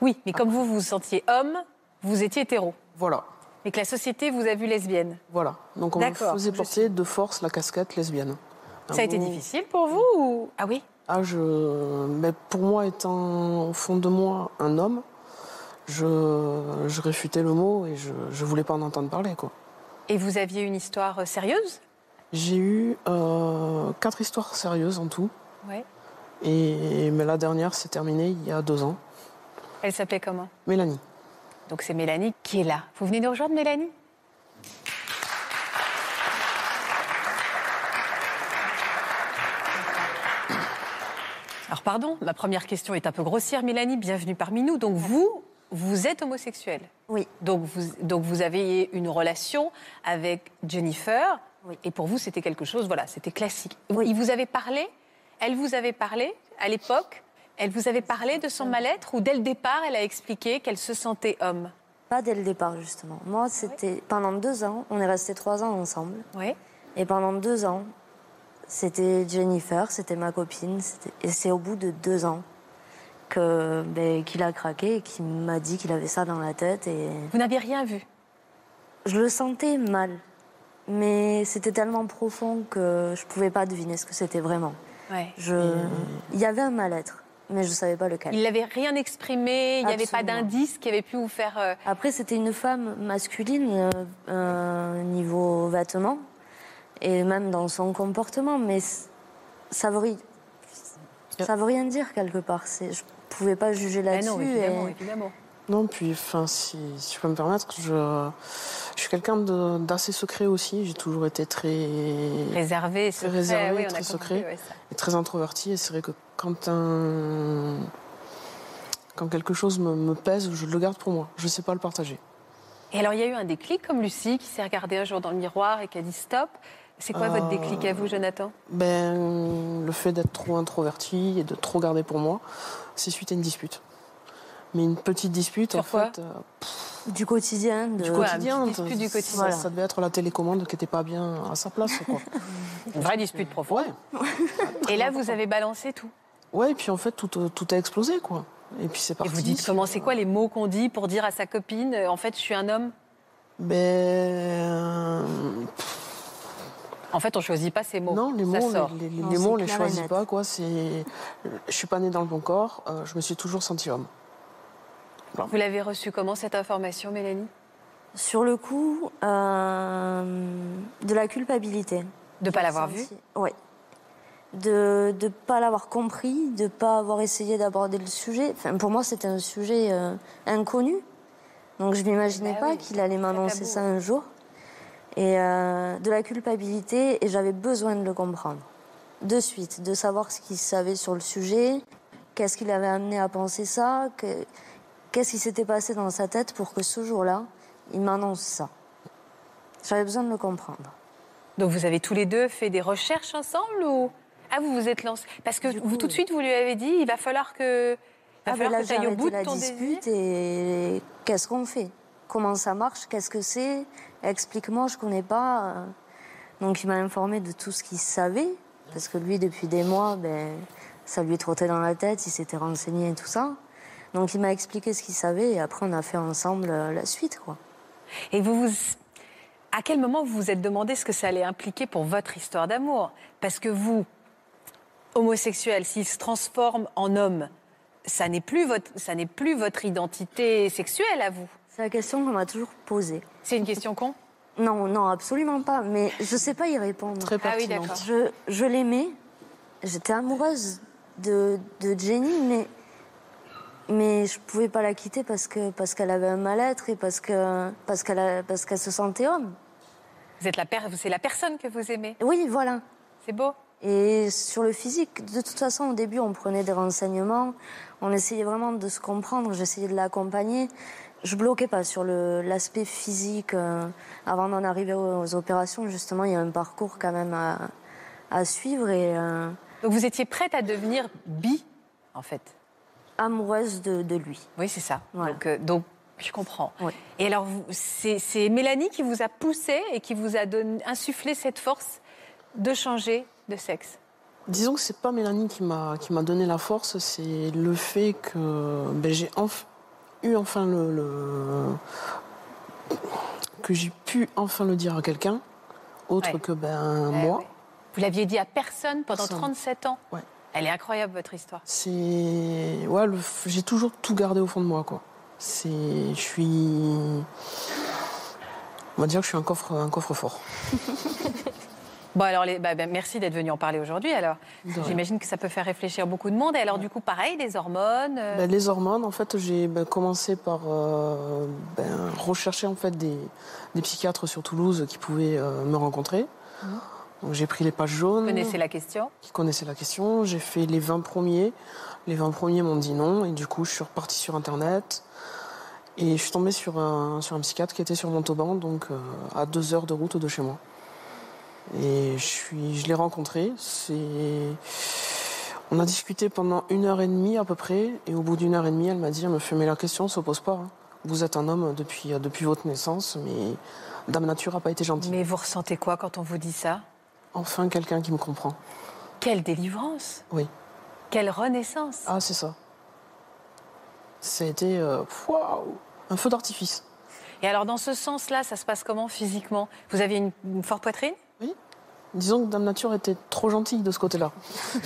Oui, mais comme vous vous vous sentiez homme, vous étiez hétéro. Voilà, Mais que la société vous a vu lesbienne. voilà. Donc on me faisait porter de force la casquette lesbienne. Ça a été Bon, difficile pour vous ou... Ah oui? Ah, je... mais pour moi, étant au fond de moi un homme, je, je réfutais le mot et je ne voulais pas en entendre parler. quoi. Et vous aviez une histoire euh, sérieuse? J'ai eu euh, quatre histoires sérieuses en tout. Ouais. Et, mais la dernière s'est terminée il y a deux ans. Elle s'appelait comment? Mélanie. Donc c'est Mélanie qui est là. Vous venez nous rejoindre, Mélanie? Alors pardon, ma première question est un peu grossière, Mélanie. Bienvenue parmi nous. Donc vous, vous êtes homosexuel. Oui. Donc vous, donc vous avez une relation avec Jennifer. Oui. Et pour vous, c'était quelque chose, voilà, c'était classique. Oui. Il vous avait parlé? Elle vous avait parlé à l'époque? Elle vous avait parlé de son mal-être ou dès le départ, elle a expliqué qu'elle se sentait homme? Pas dès le départ, justement. Moi, c'était pendant deux ans, on est restés trois ans ensemble. Oui. Et pendant deux ans, c'était Jennifer, c'était ma copine. Et c'est au bout de deux ans ben, qu'il a craqué et qu'il m'a dit qu'il avait ça dans la tête. Et Vous n'aviez rien vu? Je le sentais mal. Mais c'était tellement profond que je pouvais pas deviner ce que c'était vraiment. Ouais. Je... Il y avait un mal-être, mais je savais pas lequel. Il n'avait rien exprimé, il n'y avait pas d'indice qui avait pu vous faire. euh, Après, c'était une femme masculine euh, euh, niveau vêtements et même dans son comportement, mais ça veut, ri- ça veut rien dire quelque part. Je pouvais pas juger ah là-dessus. non, évidemment, et- évidemment. Non, puis, enfin, si, si je peux me permettre, je, je suis quelqu'un d'assez secret aussi. J'ai toujours été très, Réservé, secret, réservé, oui, on a très compris, secret. ouais, et très introverti. Et c'est vrai que quand un, quand quelque chose me, me pèse, je le garde pour moi. Je ne sais pas le partager. Et alors, il y a eu un déclic comme Lucie qui s'est regardée un jour dans le miroir et qui a dit stop. C'est quoi votre Euh, déclic à vous, Jonathan? Ben, le fait d'être trop introverti et de trop garder pour moi, c'est suite à une dispute. Mais une petite dispute, Sur en quoi fait, euh, Du quotidien. De... du quotidien. petite dispute du ça- quotidien. Ça, devait être la télécommande qui n'était pas bien à sa place, quoi. Une vraie dispute profonde. Ouais. Et là, vous avez balancé tout. Ouais, et puis en fait, tout, euh, tout a explosé, quoi. Et puis c'est Et parti. vous dites comment, c'est quoi les mots qu'on dit pour dire à sa copine, euh, en fait, je suis un homme? Ben. En fait, on choisit pas ces mots. Non, les Ça mots, sort. les, les- Non, les c'est mots, on les clair et choisit net. pas, quoi. C'est. Je suis pas née dans le bon corps, euh, je me suis toujours senti homme. Vous l'avez reçu comment cette information, Mélanie? Sur le coup, euh, de la culpabilité. De pas l'avoir vu? Oui. De ne pas l'avoir compris, de ne pas avoir essayé d'aborder le sujet. Enfin, pour moi, c'était un sujet euh, inconnu. Donc, je n'imaginais Bah pas oui, qu'il allait m'annoncer ça un jour. Et euh, de la culpabilité, et j'avais besoin de le comprendre. De suite, de savoir ce qu'il savait sur le sujet, qu'est-ce qui l'avait amené à penser ça, que- qu'est-ce qui s'était passé dans sa tête pour que ce jour-là, il m'annonce ça? J'avais besoin de le comprendre. Donc vous avez tous les deux fait des recherches ensemble ou? Ah vous vous êtes lancés parce que vous tout de suite vous lui avez dit il va falloir que il va Ah, ben falloir là, que au bout de la ton dispute désir. et qu'est-ce qu'on fait? Comment ça marche? Qu'est-ce que c'est? Explique-moi, je connais pas. Donc il m'a informé de tout ce qu'il savait, parce que lui, depuis des mois, ben, ça lui trottait dans la tête, il s'était renseigné et tout ça. Donc il m'a expliqué ce qu'il savait et après on a fait ensemble euh, la suite. quoi. Et vous vous à quel moment vous vous êtes demandé ce que ça allait impliquer pour votre histoire d'amour? Parce que vous homosexuel s'il se transforme en homme, ça n'est plus votre ça n'est plus votre identité sexuelle à vous. C'est la question qu'on m'a toujours posée. C'est une question con? Non, non, absolument pas, mais je sais pas y répondre. Très Ah oui, d'accord. Je, je l'aimais, j'étais amoureuse de, de Jenny, mais, mais je pouvais pas la quitter parce que parce qu'elle avait un mal-être et parce que parce qu'elle parce qu'elle se sentait homme. Vous êtes la c'est la personne que vous aimez. Oui, voilà. C'est beau. Et sur le physique, de toute façon, au début, on prenait des renseignements, on essayait vraiment de se comprendre, j'essayais de l'accompagner. Je bloquais pas sur l'aspect physique. euh, avant d'en arriver aux, aux opérations, justement, il y a un parcours quand même à, à suivre et euh, Donc vous étiez prête à devenir bi en fait. Amoureuse de, de lui. Oui, c'est ça. Voilà. Donc, euh, donc, je comprends. Oui. Et alors, c'est c'est Mélanie qui vous a poussé et qui vous a donné, insufflé cette force de changer de sexe? Disons que c'est pas Mélanie qui m'a qui m'a donné la force, c'est le fait que ben, j'ai enf- eu enfin le, le- que j'ai pu enfin le dire à quelqu'un autre Ouais. que ben moi. oui. Vous l'aviez dit à personne pendant Personne. 37 ans? Elle est incroyable, votre histoire. C'est ouais, le j'ai toujours tout gardé au fond de moi quoi. C'est je suis on va dire que je suis un coffre un coffre fort. Bon, alors, les- bah, bah, merci d'être venu en parler aujourd'hui. Alors, j'imagine que ça peut faire réfléchir beaucoup de monde. Et alors, du coup, pareil, les hormones. euh, Ben, les hormones, en fait, j'ai ben, commencé par euh, ben, rechercher en fait des, des psychiatres sur Toulouse qui pouvaient euh, me rencontrer. Donc j'ai pris les pages jaunes. vous connaissez la question? Qui connaissaient la question? J'ai fait les 20 premiers. Les 20 premiers m'ont dit non et du coup je suis repartie sur internet. Et je suis tombée sur un, sur un psychiatre qui était sur Montauban, donc euh, à deux heures de route de chez moi. Et je, suis, je l'ai rencontré. C'est... On a discuté pendant une heure et demie à peu près. Et au bout d'une heure et demie, elle m'a dit, elle me fait, mais la question ne se pose pas. hein. Vous êtes un homme depuis, depuis votre naissance, mais Dame Nature n'a pas été gentille. Mais vous ressentez quoi quand on vous dit ça? Enfin, quelqu'un qui me comprend. Quelle délivrance Oui. Quelle renaissance Ah, c'est ça. Ça a été euh, un feu d'artifice. Et alors, dans ce sens-là, ça se passe comment physiquement? Vous aviez une, une forte poitrine? Disons que Dame Nature était trop gentille de ce côté-là.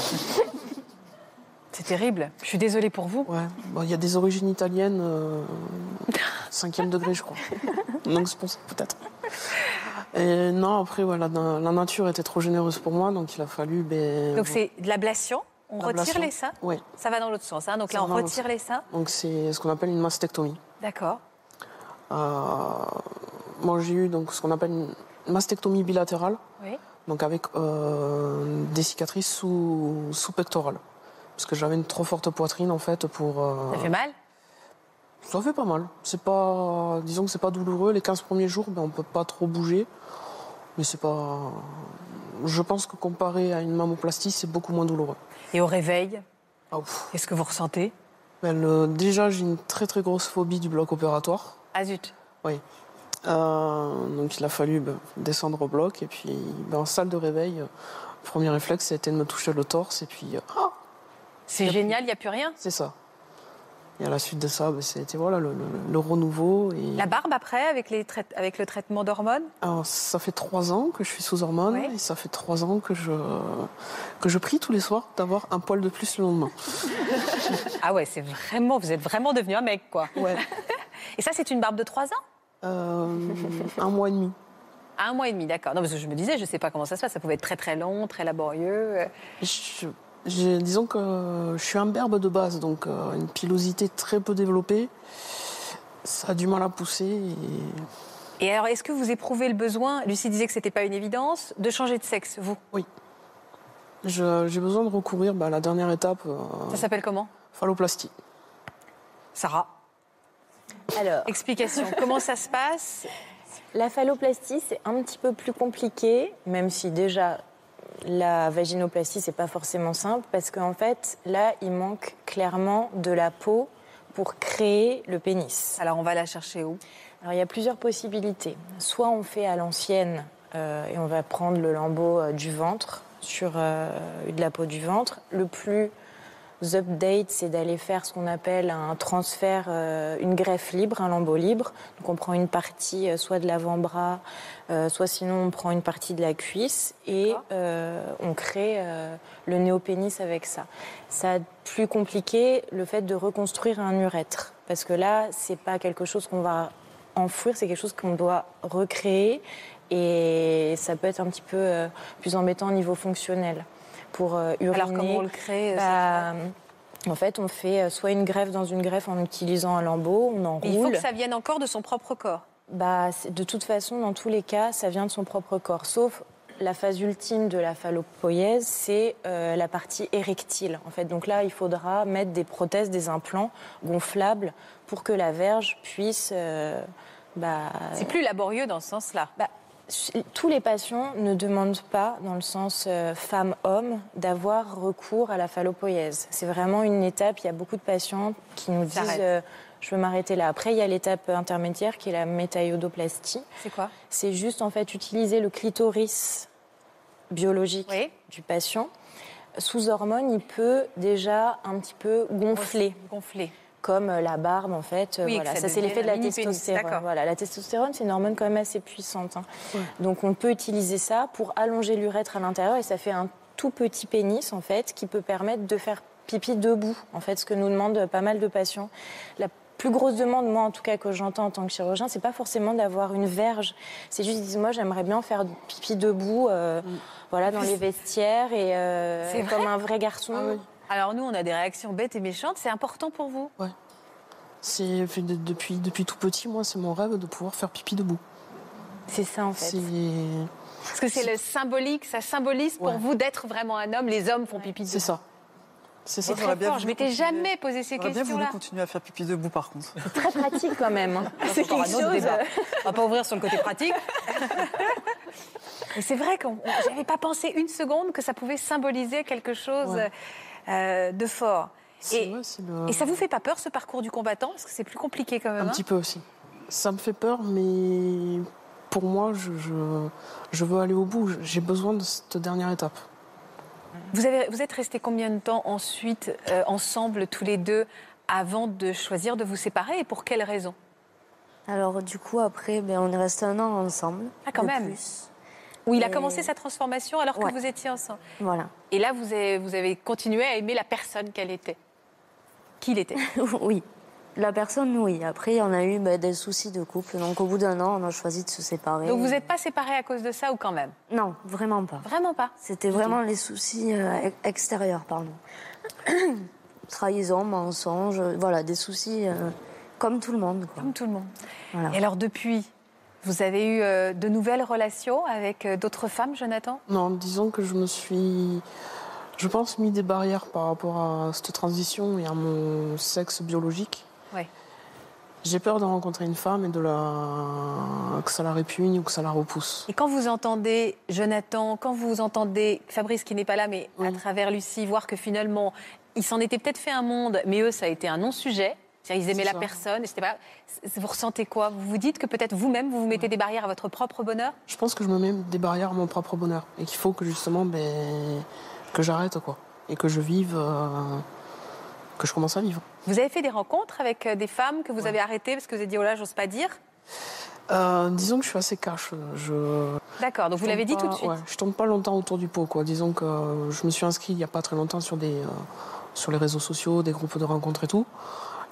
C'est terrible. Je suis désolée pour vous. Ouais. Bon, Il y a des origines italiennes, euh, cinquième degré, je crois. Donc c'est pour ça, peut-être. Et non, après, voilà, la, nature était trop généreuse pour moi, donc il a fallu. Ben, Donc, c'est de l'ablation On retire les seins Oui. Ça va dans l'autre sens. hein. Donc là, on retire les seins. Donc c'est ce qu'on appelle une mastectomie. D'accord. Euh, moi, j'ai eu donc ce qu'on appelle une mastectomie bilatérale, Oui. donc avec euh, des cicatrices sous, sous pectorales. Parce que j'avais une trop forte poitrine en fait pour. euh, Ça fait mal Ça fait pas mal. C'est pas, disons que c'est pas douloureux. Les 15 premiers jours, ben, on peut pas trop bouger, mais c'est pas. Je pense que comparé à une mammoplastie, c'est beaucoup moins douloureux. Et au réveil, Ah, qu'est-ce que vous ressentez? Ben, le- déjà, j'ai une très très grosse phobie du bloc opératoire. Ah zut Oui. Euh, donc il a fallu ben, descendre au bloc et puis ben, en salle de réveil, euh, premier réflexe c'était de me toucher le torse et puis euh, ah, C'est génial, il n'y a plus rien? C'est ça. Et à la suite de ça, ben, c'était voilà le, le- le renouveau et La barbe après, avec, les trai- avec le traitement d'hormones? Alors, ça fait trois ans que je suis sous hormones et ça fait trois ans que je, que je prie tous les soirs d'avoir un poil de plus le lendemain. Ah ouais, c'est vraiment, vous êtes vraiment devenu un mec, quoi. Ouais. Et ça, c'est une barbe de 3 ans? Euh, un mois et demi. Un mois et demi, d'accord. Non, parce que je me disais, je ne sais pas comment ça se passe. Ça pouvait être très très long, très laborieux. Je- disons que je suis un berbe de base, donc euh, une pilosité très peu développée. Ça a du mal à pousser. Et... Et alors, est-ce que vous éprouvez le besoin, Lucie disait que c'était pas une évidence, de changer de sexe, vous? Je- j'ai besoin de recourir bah, à la dernière étape, euh, Ça s'appelle comment? Phalloplastie. Sarah, Alors, explication. comment ça se passe? La phalloplastie, c'est un petit peu plus compliqué, même si déjà la vaginoplastie, c'est pas forcément simple, parce qu'en fait, là, il manque clairement de la peau pour créer le pénis. Alors, on va la chercher où? Alors, il y a plusieurs possibilités. Soit on fait à l'ancienne euh, et on va prendre le lambeau euh, du ventre, sur euh, de la peau du ventre. Le plus update, c'est d'aller faire ce qu'on appelle un transfert, euh, une greffe libre, un lambeau libre. Donc, on prend une partie euh, soit de l'avant-bras, euh, soit sinon on prend une partie de la cuisse et on crée le néopénis avec ça. Ça a plus compliqué le fait de reconstruire un urètre. Parce que là, c'est pas quelque chose qu'on va enfouir, c'est quelque chose qu'on doit recréer et ça peut être un petit peu plus embêtant au niveau fonctionnel. Pour euh, uriner, Alors, comment on le crée euh, bah, en fait, on fait euh, soit une greffe dans une greffe en utilisant un lambeau, on enroule. Il faut que ça vienne encore de son propre corps. Bah, de toute façon, dans tous les cas, ça vient de son propre corps. Sauf la phase ultime de la phallopoïèse, c'est euh, la partie érectile. En fait, donc là, il faudra mettre des prothèses, des implants gonflables pour que la verge puisse. euh, bah, C'est plus laborieux dans ce sens-là. bah, tous les patients ne demandent pas, dans le sens euh, femme-homme, d'avoir recours à la phallopoïèse. C'est vraiment une étape. Il y a beaucoup de patients qui nous disent euh, je veux m'arrêter là. Après, il y a l'étape intermédiaire qui est la métaïodoplastie. C'est quoi? C'est juste en fait utiliser le clitoris biologique Oui. du patient. Sous hormones, il peut déjà un petit peu gonfler Gonflé. Comme euh, la barbe en fait. euh, Oui, voilà. que ça Ça, c'est l'effet de la testostérone. Voilà. La testostérone, c'est une hormone quand même assez puissante. hein. Donc on peut utiliser ça pour allonger l'urètre à l'intérieur et ça fait un tout petit pénis en fait qui peut permettre de faire pipi debout. En fait, ce que nous demandent pas mal de patients. La plus grosse demande, moi en tout cas que j'entends en tant que chirurgien, c'est pas forcément d'avoir une verge. C'est juste ils disent moi j'aimerais bien faire du pipi debout, euh, voilà dans les vestiaires et euh, C'est comme un vrai garçon. Ah oui. Alors, nous, on a des réactions bêtes et méchantes. C'est important pour vous? C'est fait de- depuis, depuis tout petit, moi, c'est mon rêve de pouvoir faire pipi debout. C'est ça en fait. C'est Parce que c'est le symbolique, ça symbolise pour Ouais. vous d'être vraiment un homme. Les hommes font pipi c'est dessus. ça. C'est C'est ça. très fort. Je m'étais jamais posé ces J'aurais bien voulu questions-là. continuer à faire pipi debout, par contre. Très pratique quand même. hein. C'est quelque un autre chose. débat. On va pas ouvrir sur le côté pratique. C'est vrai que j'avais pas pensé une seconde que ça pouvait symboliser quelque chose Ouais. Euh, de fort. Et, vrai, c'est le- et ça vous fait pas peur ce parcours du combattant? Parce que c'est plus compliqué quand même. Un hein petit peu aussi. Ça me fait peur, mais pour moi, je, je, je veux aller au bout. J'ai besoin de cette dernière étape. vous, avez, vous êtes restés combien de temps ensuite euh, ensemble tous les deux avant de choisir de vous séparer et pour quelles raisons? Alors du coup, après, ben, on est resté un an ensemble. Ah, quand même. plus. Où il a Et- commencé sa transformation alors que Ouais. vous étiez ensemble. Voilà. Et là, vous avez, vous avez continué à aimer la personne qu'elle était. Qu'il était. oui. La personne, oui. Après, on a eu ben, des soucis de couple. Donc au bout d'un an, on a choisi de se séparer. Donc vous n'êtes pas séparés à cause de ça ou quand même? Non, vraiment pas. Vraiment pas? C'était vraiment les soucis euh, ex- extérieurs, pardon. Trahison, mensonge, voilà, des soucis euh, comme tout le monde. Quoi. Comme tout le monde. Voilà. Et alors depuis, vous avez eu euh, de nouvelles relations avec euh, d'autres femmes, Jonathan? Non, disons que je me suis, je pense, mis des barrières par rapport à cette transition et à mon sexe biologique. Ouais. J'ai peur de rencontrer une femme et de la... que ça la répugne ou que ça la repousse. Et quand vous entendez Jonathan, quand vous entendez Fabrice qui n'est pas là, mais à travers Lucie, voir que finalement, il s'en était peut-être fait un monde, mais eux, ça a été un non-sujet. C'est-à-dire, ils aimaient la personne. et pas... Vous ressentez quoi? Vous vous dites que peut-être vous-même, vous vous mettez des barrières à votre propre bonheur? Je pense que je me mets des barrières à mon propre bonheur et qu'il faut que justement, ben, que j'arrête quoi et que je vive, euh, que je commence à vivre. Vous avez fait des rencontres avec euh, des femmes que vous avez arrêtées parce que vous avez dit, oh là, j'ose pas dire? Euh, disons que je suis assez cash. Je, D'accord, donc vous l'avez dit tout de suite. ouais, je tourne pas longtemps autour du pot, quoi. Disons que euh, je me suis inscrit il y a pas très longtemps sur des, euh, sur les réseaux sociaux, des groupes de rencontres et tout.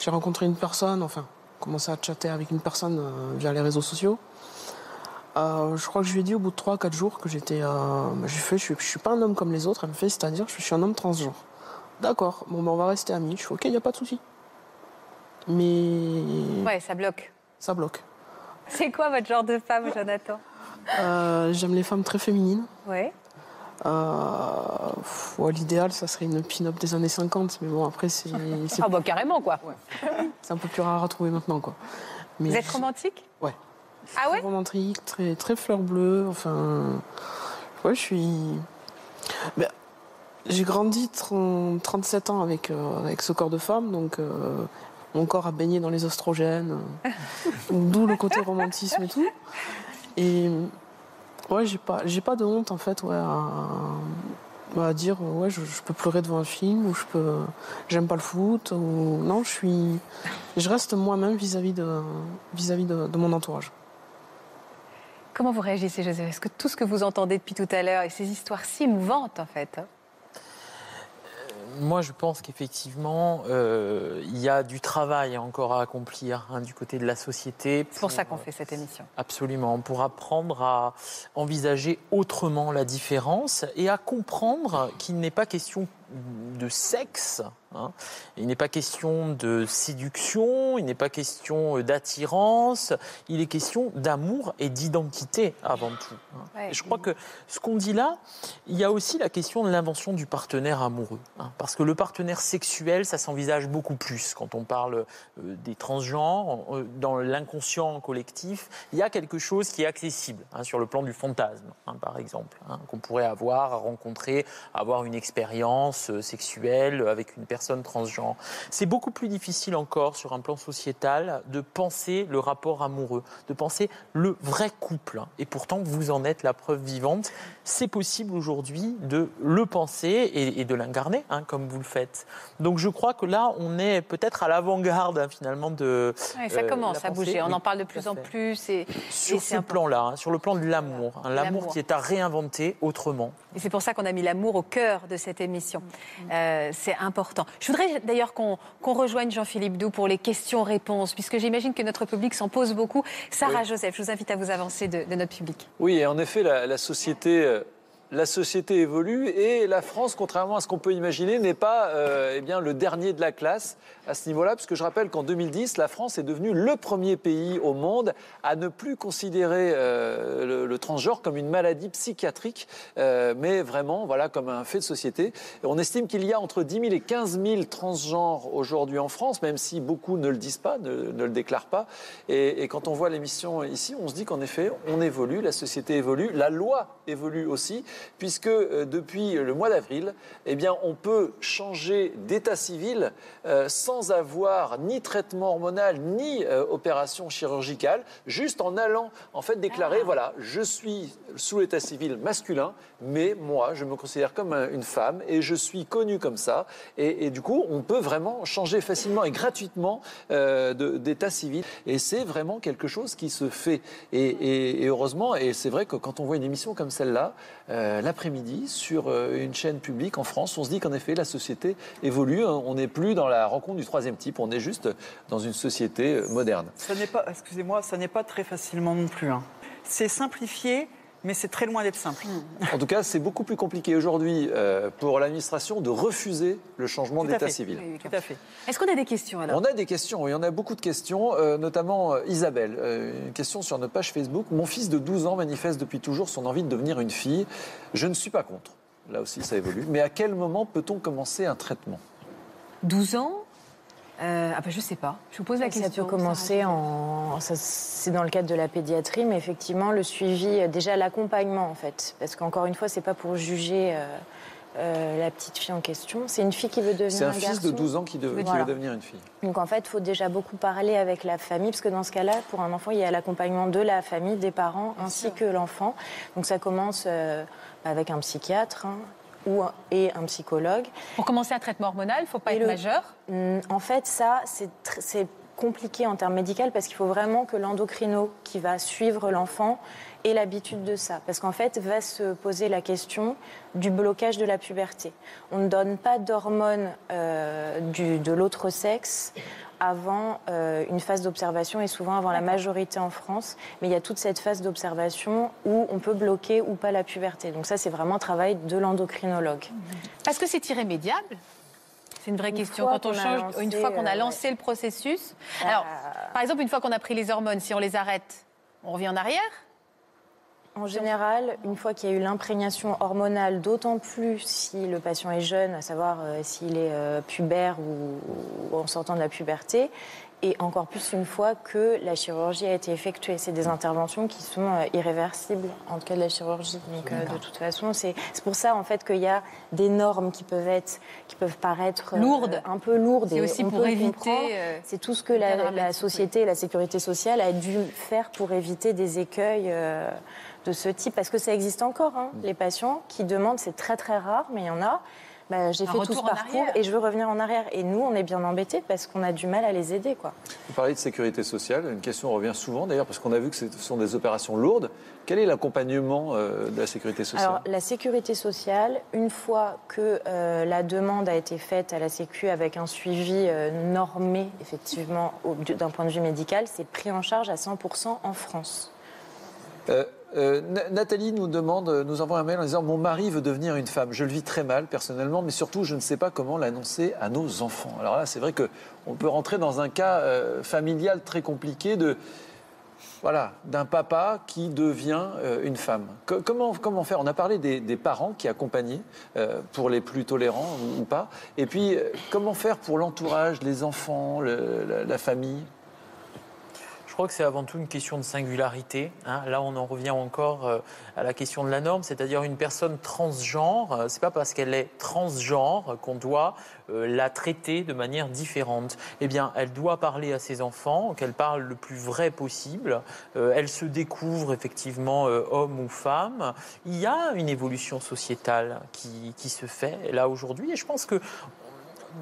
J'ai rencontré une personne, enfin, commencé à chatter avec une personne euh, via les réseaux sociaux. Euh, je crois que je lui ai dit au bout de 3-4 jours que j'étais. Euh, bah, j'ai fait, je suis, je suis pas un homme comme les autres. Elle me fait, c'est-à-dire, je suis un homme transgenre. D'accord, bon, ben, on va rester amis. Je fais, ok, il n'y a pas de souci. Mais Ouais, ça bloque. ça bloque. C'est quoi votre genre de femme, Jonathan? J'aime les femmes très féminines. Ouais. Euh, L'idéal, ça serait une pin-up des années 50, mais bon, après, c'est Ah bah carrément, quoi. c'est un peu plus rare à trouver maintenant, quoi. Mais Vous êtes romantique Ouais. Ah ouais romantique, très, très fleur bleue, enfin... Ouais, je suis... Ben, J'ai grandi 30 37 ans avec, euh, avec ce corps de femme, donc euh, mon corps a baigné dans les oestrogènes, euh, d'où le côté romantisme et tout. Et ouais, j'ai pas, j'ai pas de honte en fait, ouais, à, dire ouais, je, peux pleurer devant un film ou je peux, j'aime pas le foot ou non, je suis, je reste moi-même vis-à-vis de, vis-à-vis de, de mon entourage. Comment vous réagissez, Joseph Est-ce que tout ce que vous entendez depuis tout à l'heure et ces histoires si mouvantes, en fait, hein, Moi, je pense qu'effectivement, euh, il y a du travail encore à accomplir hein, du côté de la société. c'est pour ça qu'on fait cette émission. Absolument, pour apprendre à envisager autrement la différence et à comprendre qu'il n'est pas question de sexe, hein. il n'est pas question de séduction, il n'est pas question d'attirance, il est question d'amour et d'identité avant tout. hein. Ouais. Et je crois que ce qu'on dit là, il y a aussi la question de l'invention du partenaire amoureux. hein. parce que le partenaire sexuel, ça s'envisage beaucoup plus quand on parle euh, des transgenres. euh, Dans l'inconscient collectif, il y a quelque chose qui est accessible sur le plan du fantasme, par exemple, qu'on pourrait avoir à rencontrer, avoir une expérience euh, sexuelle avec une personne transgenre. C'est beaucoup plus difficile encore sur un plan sociétal de penser le rapport amoureux, de penser le vrai couple. Et pourtant, vous en êtes la preuve vivante. C'est possible aujourd'hui de le penser et, et de l'incarner, hein, comme vous le faites. Donc je crois que là, on est peut-être à l'avant-garde hein, finalement de. Ouais, ça euh, commence à bouger. On en parle de plus en plus. Et, Sur et ce plan-là, hein, sur le plan de l'amour, hein, l'amour L'amour. qui est à réinventer autrement. Et c'est pour ça qu'on a mis l'amour au cœur de cette émission. Euh, c'est important. Je voudrais d'ailleurs qu'on rejoigne Jean-Philippe Doux pour les questions-réponses, puisque j'imagine que notre public s'en pose beaucoup. Sarah Joseph, je vous invite à vous avancer de, de notre public. Oui, et en effet, la, la société, euh, la société évolue et la France, contrairement à ce qu'on peut imaginer, n'est pas euh, eh bien, le dernier de la classe à ce niveau-là, puisque je rappelle qu'en 2010, la France est devenue le premier pays au monde à ne plus considérer euh, le, transgenre comme une maladie psychiatrique, euh, mais vraiment voilà, comme un fait de société. On estime qu'il y a entre 10 000 et 15 000 transgenres aujourd'hui en France, même si beaucoup ne le disent pas, ne, le déclarent pas. Et quand on voit l'émission ici, on se dit qu'en effet, on évolue, la société évolue, la loi évolue aussi, puisque euh, depuis le mois d'avril, eh bien, on peut changer d'état civil euh, sans avoir ni traitement hormonal ni euh, opération chirurgicale, juste en allant en fait déclarer voilà, je suis sous l'état civil masculin, mais moi, je me considère comme un- une femme et je suis connue comme ça. Et, du coup, on peut vraiment changer facilement et gratuitement euh, d'état civil. Et c'est vraiment quelque chose qui se fait. Et, heureusement, et c'est vrai que quand on voit une émission comme celle-là, euh, l'après-midi, sur euh, une chaîne publique en France, on se dit qu'en effet, la société évolue. On n'est plus dans la rencontre du troisième type, on est juste dans une société moderne. Ça n'est pas, excusez-moi, ça n'est pas très facilement non plus. hein. C'est simplifié, mais c'est très loin d'être simple. En tout cas, c'est beaucoup plus compliqué aujourd'hui euh, pour l'administration de refuser le changement d'état civil. Tout à fait. Est-ce qu'on a des questions alors? On a des questions, il y en a beaucoup de questions, euh, notamment euh, Isabelle. Euh, une question sur notre page Facebook. Mon fils de 12 ans manifeste depuis toujours son envie de devenir une fille. Je ne suis pas contre. Là aussi, ça évolue. Mais à quel moment peut-on commencer un traitement? 12 ans? Euh, Ah ben je sais pas. Je vous pose la Ça question. peut commencer en. ça, C'est dans le cadre de la pédiatrie, mais effectivement, le suivi, euh, déjà l'accompagnement, en fait. Parce qu'encore une fois, c'est pas pour juger euh, euh, la petite fille en question. C'est une fille qui veut devenir C'est un un fils de garçon. 12 ans qui, de- qui veut devenir une fille. Donc en fait, il faut déjà beaucoup parler avec la famille, parce que dans ce cas-là, pour un enfant, il y a l'accompagnement de la famille, des parents, ainsi que l'enfant. Donc ça commence euh, avec un psychiatre hein, ou un- et un psychologue. Pour commencer un traitement hormonal, il faut pas Et être le- majeur. Hum, En fait, ça, c'est compliqué en termes médicaux parce qu'il faut vraiment que l'endocrino qui va suivre l'enfant ait l'habitude de ça. Parce qu'en fait, va se poser la question du blocage de la puberté. On ne donne pas d'hormones euh, de l'autre sexe avant euh, une phase d'observation et souvent avant la majorité en France. Mais il y a toute cette phase d'observation où on peut bloquer ou pas la puberté. Donc ça, c'est vraiment un travail de l'endocrinologue. Parce que c'est irrémédiable C'est une vraie Une question. Quand on change, lancé, une fois qu'on a euh, lancé le processus. Alors, par exemple, une fois qu'on a pris les hormones, si on les arrête, on revient en arrière En général, une fois qu'il y a eu l'imprégnation hormonale, d'autant plus si le patient est jeune, à savoir euh, s'il est euh, pubère ou, ou en sortant de la puberté, et encore plus une fois que la chirurgie a été effectuée. C'est des interventions qui sont euh, irréversibles en cas de la chirurgie. Donc euh, de toute façon, c'est pour ça en fait qu'il y a des normes qui peuvent être, qui peuvent paraître Lourdes. un peu lourdes. C'est et aussi on pour peut éviter, C'est tout ce que la, la société et la sécurité sociale a dû faire pour éviter des écueils de ce type. Parce que ça existe encore, hein, les patients qui demandent, c'est très très rare, mais il y en a. bah, J'ai fait tout ce parcours et je veux revenir en arrière. Et nous, on est bien embêtés parce qu'on a du mal à les aider. Quoi. Vous parlez de sécurité sociale. Une question revient souvent d'ailleurs parce qu'on a vu que ce sont des opérations lourdes. Quel est l'accompagnement euh, de la sécurité sociale? Alors, la sécurité sociale, une fois que euh, la demande a été faite à la Sécu avec un suivi euh, normé, effectivement, d'un point de vue médical, c'est pris en charge à 100% en France. Euh, Na- Nathalie nous demande, euh, nous envoie un mail en disant Mon mari veut devenir une femme. Je le vis très mal personnellement, mais surtout, je ne sais pas comment l'annoncer à nos enfants. Alors là, c'est vrai qu'on peut rentrer dans un cas euh, familial très compliqué de. Voilà, d'un papa qui devient une femme. Co- comment, faire? On a parlé des, parents qui accompagnaient, pour les plus tolérants ou, pas. Et puis, comment faire pour l'entourage, les enfants, la famille? Je crois que c'est avant tout une question de singularité. hein. Là, on en revient encore euh, à la question de la norme, c'est-à-dire une personne transgenre. euh, C'est pas parce qu'elle est transgenre qu'on doit euh, la traiter de manière différente. Eh bien, elle doit parler à ses enfants, qu'elle parle le plus vrai possible. Euh, elle se découvre effectivement homme ou femme. Il y a une évolution sociétale qui, qui se fait là aujourd'hui, et je pense que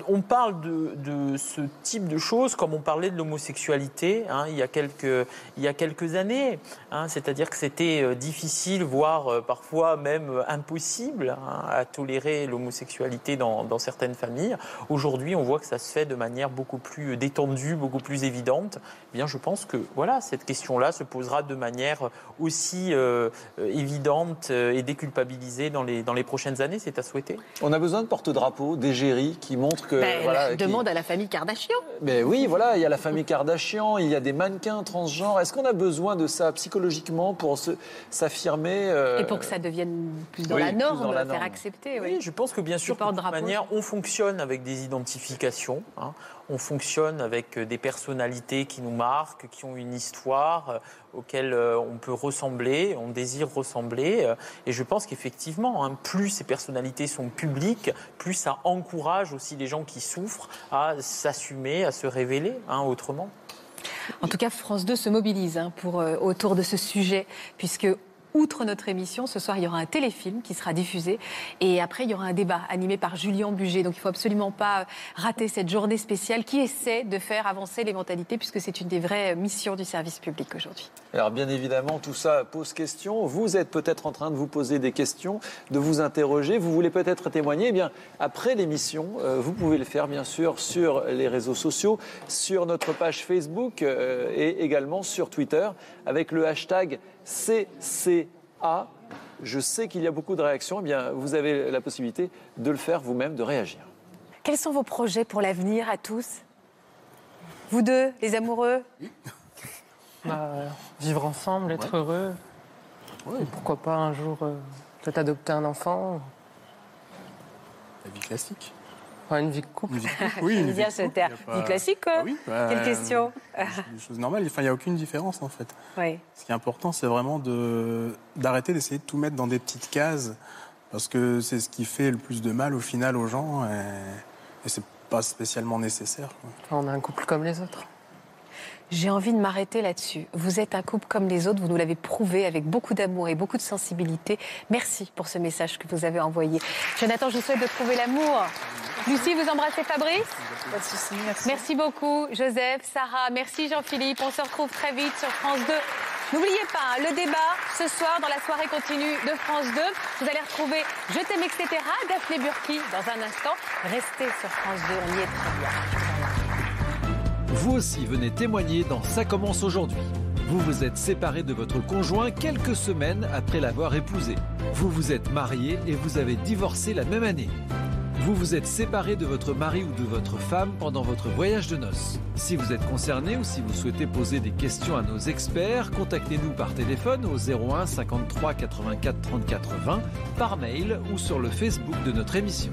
on parle de, ce type de choses comme on parlait de l'homosexualité hein, il, y a quelques, années. Hein, C'est-à-dire que c'était euh, difficile, voire euh, parfois même impossible hein, à tolérer l'homosexualité dans, certaines familles. Aujourd'hui, on voit que ça se fait de manière beaucoup plus détendue, beaucoup plus évidente. Eh bien, je pense que voilà, cette question-là se posera de manière aussi euh, évidente et déculpabilisée dans les, dans les prochaines années. C'est à souhaiter. On a besoin de porte-drapeau, d'égérie qui montrent que. Ben, voilà, demande à la famille Kardashian. Mais oui, voilà, il y a la famille Kardashian, il y a des mannequins transgenres. Est-ce qu'on a besoin de ça psychologiquement pour s'affirmer euh... Et pour que ça devienne plus dans, oui, la, norme, dans la norme, faire accepter. Oui. oui. je pense que bien sûr, de toute manière, on fonctionne avec des identifications. Hein. On fonctionne avec des personnalités qui nous marquent, qui ont une histoire, euh, auxquelles euh, on peut ressembler, on désire ressembler. Euh, et je pense qu'effectivement, hein, plus ces personnalités sont publiques, plus ça encourage aussi les gens qui souffrent à s'assumer, à se révéler hein, autrement. En tout cas, France 2 se mobilise hein, pour, euh, autour de ce sujet, puisque outre notre émission, ce soir, il y aura un téléfilm qui sera diffusé. Et après, il y aura un débat animé par Julien Buget. Donc, il ne faut absolument pas rater cette journée spéciale qui essaie de faire avancer les mentalités, puisque c'est une des vraies missions du service public aujourd'hui. Alors, bien évidemment, tout ça pose question. Vous êtes peut-être en train de vous poser des questions, de vous interroger. Vous voulez peut-être témoigner. Eh bien, après l'émission, euh, vous pouvez le faire, bien sûr, sur les réseaux sociaux, sur notre page Facebook euh, et également sur Twitter, avec le hashtag CCA. Je sais qu'il y a beaucoup de réactions. Eh bien, vous avez la possibilité de le faire vous-même, de réagir. Quels sont vos projets pour l'avenir à tous? Vous deux, les amoureux? Bah, Vivre ensemble, être ouais. heureux. Ouais. pourquoi pas un jour euh, peut-être adopter un enfant La vie classique. Une vie de couple. Une vie, de couple. Oui, une vie, de couple. Pas... vie classique, quoi. Ah oui, bah, Quelle question Des choses normales. Enfin, il n'y a aucune différence, en fait. Oui. Ce qui est important, c'est vraiment de... d'arrêter d'essayer de tout mettre dans des petites cases, parce que c'est ce qui fait le plus de mal, au final, aux gens, et, et c'est pas spécialement nécessaire. Quoi. On est un couple comme les autres. J'ai envie de m'arrêter là-dessus. Vous êtes un couple comme les autres, vous nous l'avez prouvé avec beaucoup d'amour et beaucoup de sensibilité. Merci pour ce message que vous avez envoyé. Jonathan, je vous souhaite de trouver l'amour. Lucie, vous embrassez Fabrice? Pas de souci, merci. Merci beaucoup, Joseph, Sarah. Merci Jean-Philippe. On se retrouve très vite sur France 2. N'oubliez pas, le débat ce soir dans la soirée continue de France 2. Vous allez retrouver Je t'aime, etc. Daphné Burki dans un instant. Restez sur France 2, on y est très bien. Vous aussi venez témoigner dans Ça commence aujourd'hui. Vous vous êtes séparé de votre conjoint quelques semaines après l'avoir épousé. Vous vous êtes marié et vous avez divorcé la même année. Vous vous êtes séparé de votre mari ou de votre femme pendant votre voyage de noces. Si vous êtes concerné ou si vous souhaitez poser des questions à nos experts, contactez-nous par téléphone au 01 53 84 34 20, par mail ou sur le Facebook de notre émission.